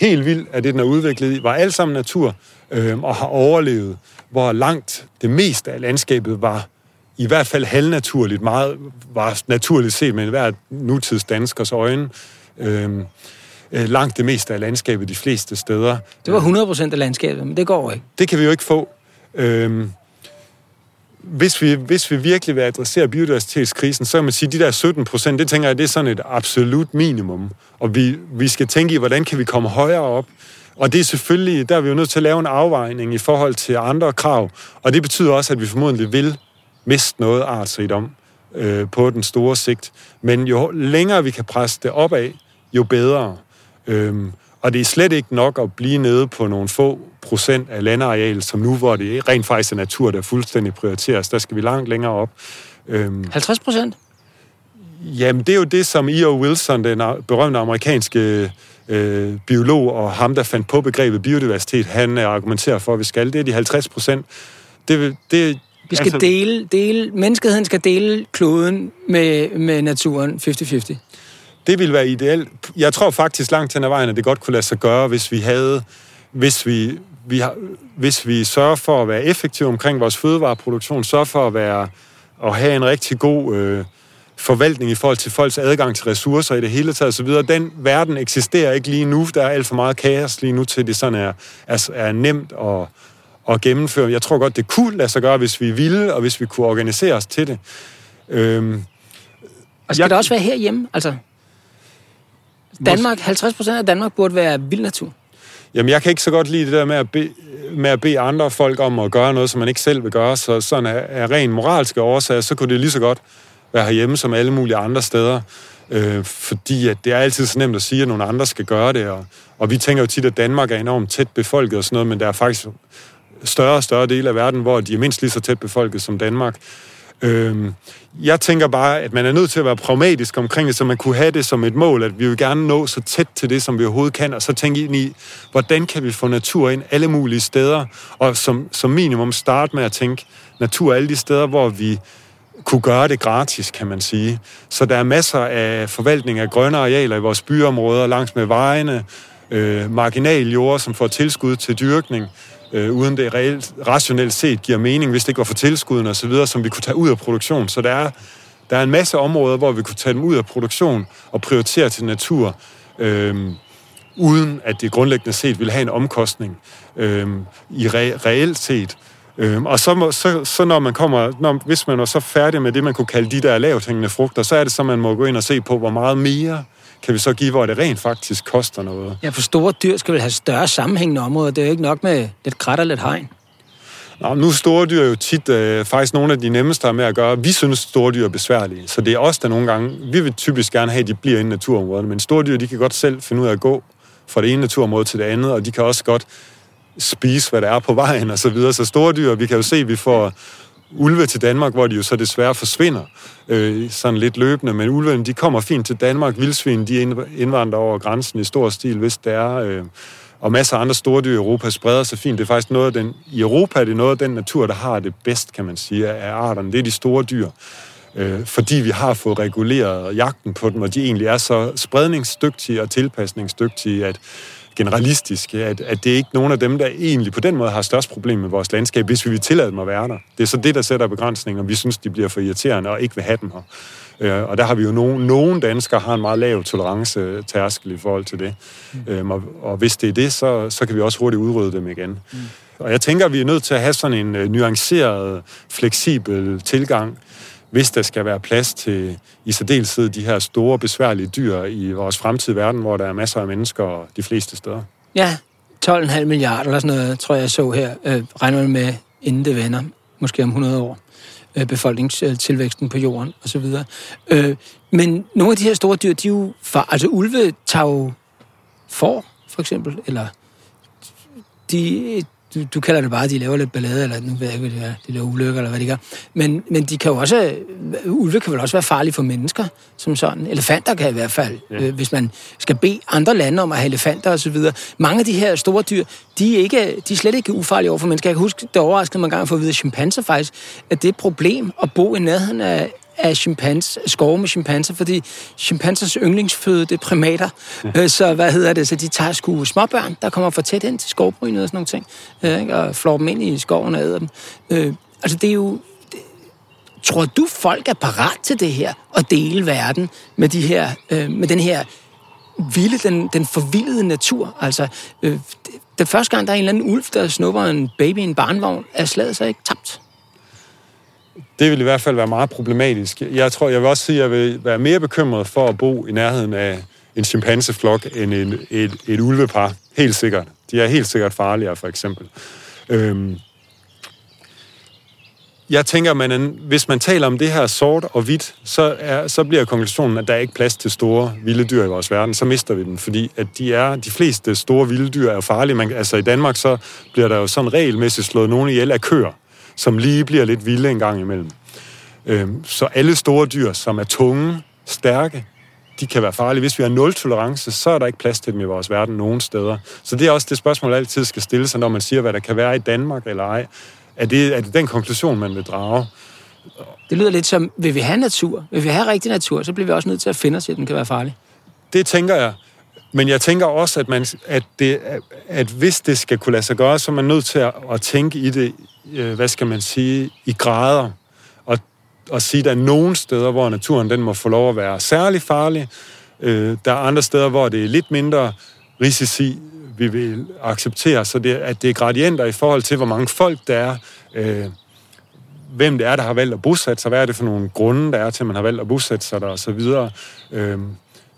helt vild af det, den er udviklet i, var alt sammen natur, øh, og har overlevet, hvor langt det meste af landskabet var i hvert fald halvnaturligt, meget var naturligt set med hver nutids danskers øjne. Øhm, øh, langt det meste af landskabet de fleste steder. Det var 100 procent af landskabet, men det går ikke. Det kan vi jo ikke få. Øhm, hvis vi, hvis vi virkelig vil adressere biodiversitetskrisen, så kan man sige, at de der 17 procent, det tænker jeg, det er sådan et absolut minimum. Og vi, vi skal tænke i, hvordan kan vi komme højere op. Og det er selvfølgelig, der er vi jo nødt til at lave en afvejning i forhold til andre krav. Og det betyder også, at vi formodentlig vil miste noget artsrigdom øh, på den store sigt. Men jo længere vi kan presse det opad, jo bedre. Øhm, og det er slet ikke nok at blive nede på nogle få procent af landareal, som nu, hvor det rent faktisk er natur, der fuldstændig prioriteres. Der skal vi langt længere op. 50 øhm, procent? Jamen, det er jo det, som E.O. Wilson, den berømte amerikanske øh, biolog, og ham, der fandt på begrebet biodiversitet, han argumenterer for, at vi skal. Det er de 50 procent. Det, det, vi skal altså, dele, dele, menneskeheden skal dele kloden med, med naturen 50-50. Det ville være ideelt. Jeg tror faktisk langt hen ad vejen, at det godt kunne lade sig gøre, hvis vi havde, hvis vi vi har, hvis vi sørger for at være effektive omkring vores fødevareproduktion, sørger for at være at have en rigtig god øh, forvaltning i forhold til folks adgang til ressourcer i det hele taget osv. Den verden eksisterer ikke lige nu. Der er alt for meget kaos lige nu til, det sådan er, er, er nemt at, at gennemføre. Jeg tror godt, det kunne lade sig gøre, hvis vi ville, og hvis vi kunne organisere os til det. Øhm, og skal jeg, det også være herhjemme? Altså, Danmark, 50 procent af Danmark burde være vild natur. Jamen, jeg kan ikke så godt lide det der med at, bede, med at bede andre folk om at gøre noget, som man ikke selv vil gøre. Så sådan er, er ren moralske årsager, så kunne det lige så godt være herhjemme som alle mulige andre steder. Øh, fordi at det er altid så nemt at sige, at nogle andre skal gøre det. Og, og vi tænker jo tit, at Danmark er enormt tæt befolket og sådan noget, men der er faktisk større og større dele af verden, hvor de er mindst lige så tæt befolket som Danmark. Øhm, jeg tænker bare, at man er nødt til at være pragmatisk omkring det, så man kunne have det som et mål, at vi vil gerne nå så tæt til det, som vi overhovedet kan, og så tænke ind i, hvordan kan vi få natur ind alle mulige steder, og som, som minimum starte med at tænke natur alle de steder, hvor vi kunne gøre det gratis, kan man sige. Så der er masser af forvaltning af grønne arealer i vores byområder, langs med vejene, øh, marginal jord, som får tilskud til dyrkning, øh, uden det reelt, rationelt set giver mening, hvis det ikke var for tilskuden og så videre, som vi kunne tage ud af produktion. Så der er, der er en masse områder, hvor vi kunne tage dem ud af produktion og prioritere til natur, øh, uden at det grundlæggende set ville have en omkostning øh, i re, reelt set. Øh, og så, må, så, så når man kommer, når, hvis man er så færdig med det, man kunne kalde de der lavthængende frugter, så er det så, man må gå ind og se på, hvor meget mere kan vi så give, hvor det rent faktisk koster noget. Ja, for store dyr skal vel have større sammenhængende områder. Det er jo ikke nok med lidt krat og lidt hegn. Nå, nu er store dyr jo tit øh, faktisk nogle af de nemmeste med at gøre. Vi synes, store dyr er besværlige, så det er os, der nogle gange... Vi vil typisk gerne have, at de bliver inde i naturområderne, men store dyr, de kan godt selv finde ud af at gå fra det ene naturområde til det andet, og de kan også godt spise, hvad der er på vejen og så videre. Så store dyr, vi kan jo se, at vi får ulve til Danmark, hvor de jo så desværre forsvinder øh, sådan lidt løbende, men ulvene, de kommer fint til Danmark. Vildsvin, de indvandrer over grænsen i stor stil, hvis det er... Øh, og masser af andre store dyr i Europa spreder sig fint. Det er faktisk noget af den, i Europa er det noget af den natur, der har det bedst, kan man sige, af arterne. Det er de store dyr. Øh, fordi vi har fået reguleret jagten på dem, og de egentlig er så spredningsdygtige og tilpasningsdygtige, at generalistiske, at, at det er ikke nogen af dem, der egentlig på den måde har størst problem med vores landskab, hvis vi vil tillade dem at være der. Det er så det, der sætter begrænsninger, vi synes, de bliver for irriterende og ikke vil have dem her. Øh, og der har vi jo nogen, nogen danskere har en meget lav tolerance tærskel i forhold til det. Mm. Øhm, og, og hvis det er det, så, så kan vi også hurtigt udrydde dem igen. Mm. Og jeg tænker, at vi er nødt til at have sådan en uh, nuanceret, fleksibel tilgang hvis der skal være plads til i særdeleshed de her store, besværlige dyr i vores fremtidige verden, hvor der er masser af mennesker de fleste steder. Ja, 12,5 milliarder eller sådan noget, tror jeg jeg så her, øh, regner man med, inden det vender, måske om 100 år, øh, befolkningstilvæksten på jorden osv. Øh, men nogle af de her store dyr, de er jo, far, altså ulve tager jo for, for eksempel, eller de, du, du kalder det bare, at de laver lidt ballade, eller nu ved jeg ikke, hvad det er, de laver ulykker, eller hvad de gør. Men, men de kan jo også, ulve kan vel også være farlige for mennesker, som sådan. Elefanter kan i hvert fald, ja. øh, hvis man skal bede andre lande om at have elefanter osv. Mange af de her store dyr, de er, ikke, de er slet ikke ufarlige over for mennesker. Jeg kan huske, det overraskede mig en gang at få at vide, at chimpanser faktisk, at det er et problem at bo i nærheden af, af chimpans, skove med chimpanser, fordi chimpansers yndlingsføde, det er primater. Ja. Så hvad hedder det? Så de tager sgu småbørn, der kommer for tæt ind til skovbrynet og sådan nogle ting, øh, og flår dem ind i skoven og æder dem. Øh, altså det er jo... Det, tror du, folk er parat til det her, at dele verden med, de her, øh, med den her vilde, den, den forvildede natur? Altså, øh, det, den første gang, der er en eller anden ulv, der snupper en baby i en barnvogn, er slaget så ikke tabt? Det vil i hvert fald være meget problematisk. Jeg tror, jeg vil også sige, at jeg vil være mere bekymret for at bo i nærheden af en chimpanseflok end en, et, et ulvepar. Helt sikkert. De er helt sikkert farligere, for eksempel. Øhm, jeg tænker, man, hvis man taler om det her sort og hvidt, så, er, så bliver konklusionen, at der er ikke plads til store vilde dyr i vores verden. Så mister vi dem, fordi at de, er, de fleste store vilde dyr er farlige. Man, altså i Danmark, så bliver der jo sådan regelmæssigt slået nogen ihjel af køer som lige bliver lidt vilde en gang imellem. Øhm, så alle store dyr, som er tunge, stærke, de kan være farlige. Hvis vi har nul tolerance, så er der ikke plads til dem i vores verden nogen steder. Så det er også det spørgsmål, der altid skal stille sig, når man siger, hvad der kan være i Danmark eller ej. Er det, er det den konklusion, man vil drage? Det lyder lidt som, vil vi have natur? Vil vi have rigtig natur, så bliver vi også nødt til at finde os, at den kan være farlig. Det tænker jeg. men jeg tænker også, at, man, at, det, at hvis det skal kunne lade sig gøre, så er man nødt til at, at tænke i det, øh, hvad skal man sige, i grader. Og, og sige, der er nogle steder, hvor naturen den må få lov at være særlig farlig. Øh, der er andre steder, hvor det er lidt mindre risici, vi vil acceptere. Så det, at det er gradienter i forhold til, hvor mange folk der er, øh, hvem det er, der har valgt at bosætte sig, hvad er det for nogle grunde, der er til, at man har valgt at bosætte sig der, og så videre. Øh,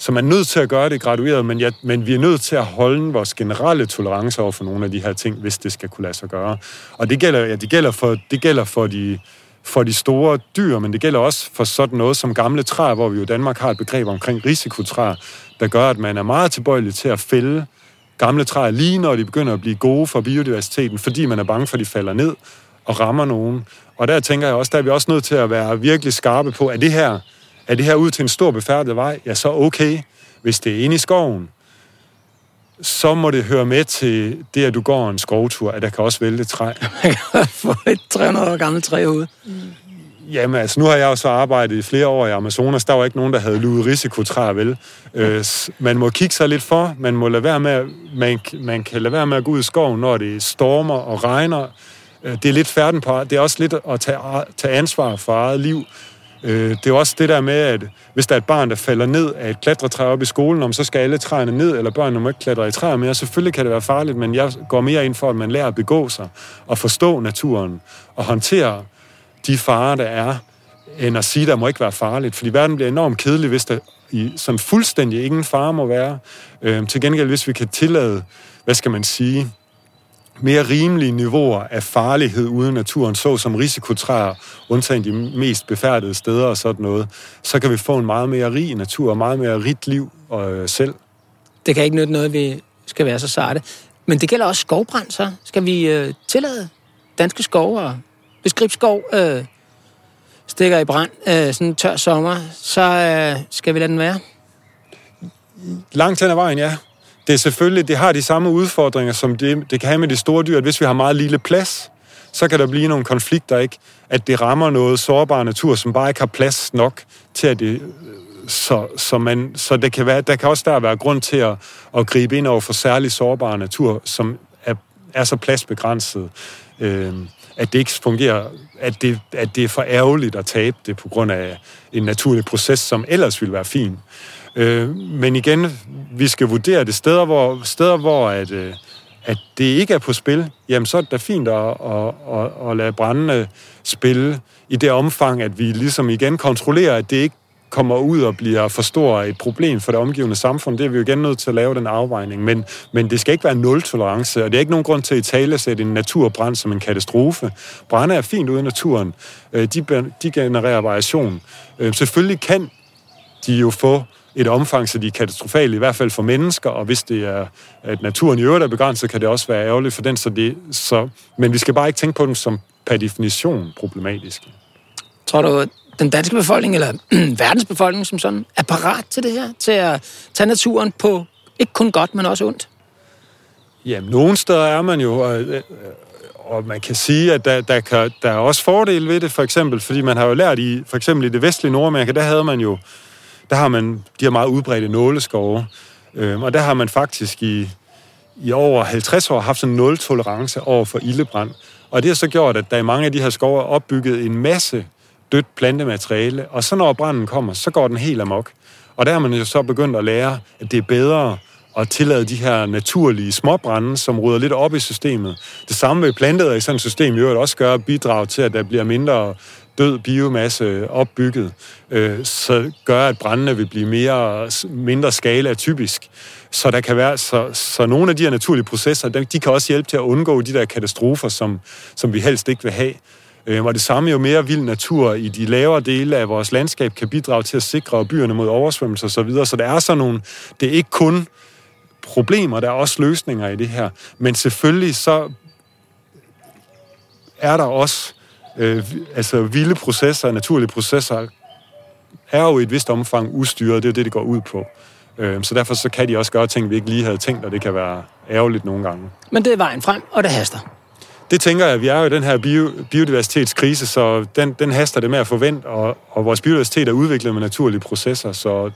så man er nødt til at gøre det gradueret, men, ja, men vi er nødt til at holde vores generelle tolerance over for nogle af de her ting, hvis det skal kunne lade sig gøre. Og det gælder, ja, det gælder, for, det gælder for, de, for de store dyr, men det gælder også for sådan noget som gamle træer, hvor vi jo i Danmark har et begreb omkring risikotræer, der gør, at man er meget tilbøjelig til at fælde gamle træer lige når de begynder at blive gode for biodiversiteten, fordi man er bange for, at de falder ned og rammer nogen. Og der tænker jeg også, der er vi også nødt til at være virkelig skarpe på, at det her er det her ud til en stor befærdet vej? Ja, så okay. Hvis det er inde i skoven, så må det høre med til det, at du går en skovtur, at der kan også vælte træ. For et 300 år gammelt træ ud. Jamen, altså, nu har jeg jo så arbejdet i flere år i Amazonas. Der var ikke nogen, der havde luet risikotræer, vel? Øh, man må kigge sig lidt for. Man må lade være med, man, man kan lade være med at gå ud i skoven, når det stormer og regner. Øh, det er lidt færden på. Det er også lidt at tage, tage ansvar for eget liv. Øh, det er også det der med, at hvis der er et barn, der falder ned af et klatretræ op i skolen, om så skal alle træerne ned, eller børnene må ikke klatre i træer mere. Selvfølgelig kan det være farligt, men jeg går mere ind for, at man lærer at begå sig og forstå naturen og håndtere de farer, der er, end at sige, at der må ikke være farligt. Fordi verden bliver enormt kedelig, hvis der i sådan fuldstændig ingen fare må være. Øh, til gengæld, hvis vi kan tillade, hvad skal man sige, mere rimelige niveauer af farlighed uden naturen, så som risikotræer, undtagen de mest befærdede steder og sådan noget, så kan vi få en meget mere rig natur og meget mere rigt liv øh, selv. Det kan ikke nytte noget, vi skal være så sarte. Men det gælder også skovbrand, så. Skal vi øh, tillade danske skove og beskrive skov øh, stikker i brand øh, sådan en tør sommer, så øh, skal vi lade den være? Langt hen ad vejen, ja det er selvfølgelig, det har de samme udfordringer, som det, det kan have med de store dyr, at hvis vi har meget lille plads, så kan der blive nogle konflikter, ikke? At det rammer noget sårbar natur, som bare ikke har plads nok til, at det... Så, så, man, så det kan være, der kan også der være grund til at, at gribe ind over for særlig sårbar natur, som er, er så pladsbegrænset, øh, at det ikke fungerer, at det, at det er for ærgerligt at tabe det på grund af en naturlig proces, som ellers ville være fin. Øh, Øh, men igen, vi skal vurdere det steder, hvor, steder, hvor at, øh, at det ikke er på spil, jamen så er det da fint at, at, at, at lade brændende spille i det omfang, at vi ligesom igen kontrollerer, at det ikke kommer ud og bliver for stor et problem for det omgivende samfund, det er vi jo igen nødt til at lave den afvejning. Men, men det skal ikke være nul tolerance, og det er ikke nogen grund til at tale sætte en naturbrand som en katastrofe. Brænde er fint ude i naturen. Øh, de, de genererer variation. Øh, selvfølgelig kan de jo få et omfang, så de er katastrofale, i hvert fald for mennesker, og hvis det er, at naturen i øvrigt er begrænset, kan det også være ærgerligt for den. Så det, så, men vi skal bare ikke tænke på dem som per definition problematiske. Tror du, den danske befolkning, eller verdens befolkning som sådan, er parat til det her? Til at tage naturen på ikke kun godt, men også ondt? Jamen, nogle steder er man jo, og, og man kan sige, at der, der, kan, der er også fordele ved det, for eksempel, fordi man har jo lært i, for eksempel i det vestlige Nordamerika, der havde man jo der har man de her meget udbredte nåleskove. Øh, og der har man faktisk i, i over 50 år haft sådan nul tolerance over for ildebrand. Og det har så gjort, at der i mange af de her skove er opbygget en masse dødt plantemateriale, og så når branden kommer, så går den helt amok. Og der har man jo så begyndt at lære, at det er bedre at tillade de her naturlige småbrænde, som rydder lidt op i systemet. Det samme vil plantet i sådan et system i øvrigt også gøre bidrag til, at der bliver mindre død biomasse opbygget, øh, så gør, at brændene vil blive mere, mindre skala typisk. Så der kan være, så, så nogle af de her naturlige processer, de kan også hjælpe til at undgå de der katastrofer, som, som vi helst ikke vil have. Øh, og det samme jo mere vild natur i de lavere dele af vores landskab kan bidrage til at sikre byerne mod oversvømmelser osv. Så, videre. så der er sådan nogle, det er ikke kun problemer, der er også løsninger i det her. Men selvfølgelig så er der også øh, altså vilde processer, naturlige processer, er jo i et vist omfang ustyret. Det er jo det, det går ud på. Øh, så derfor så kan de også gøre ting, vi ikke lige havde tænkt, og det kan være ærgerligt nogle gange. Men det er vejen frem, og det haster. Det tænker jeg, vi er jo i den her bio, biodiversitetskrise, så den, den haster det med at forvente, og, og vores biodiversitet er udviklet med naturlige processer, så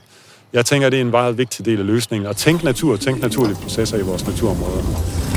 jeg tænker, det er en meget vigtig del af løsningen. At tænke natur, tænke naturlige processer i vores naturområder.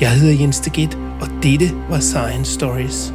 Jeg hedder Jens Deget, og dette var Science Stories.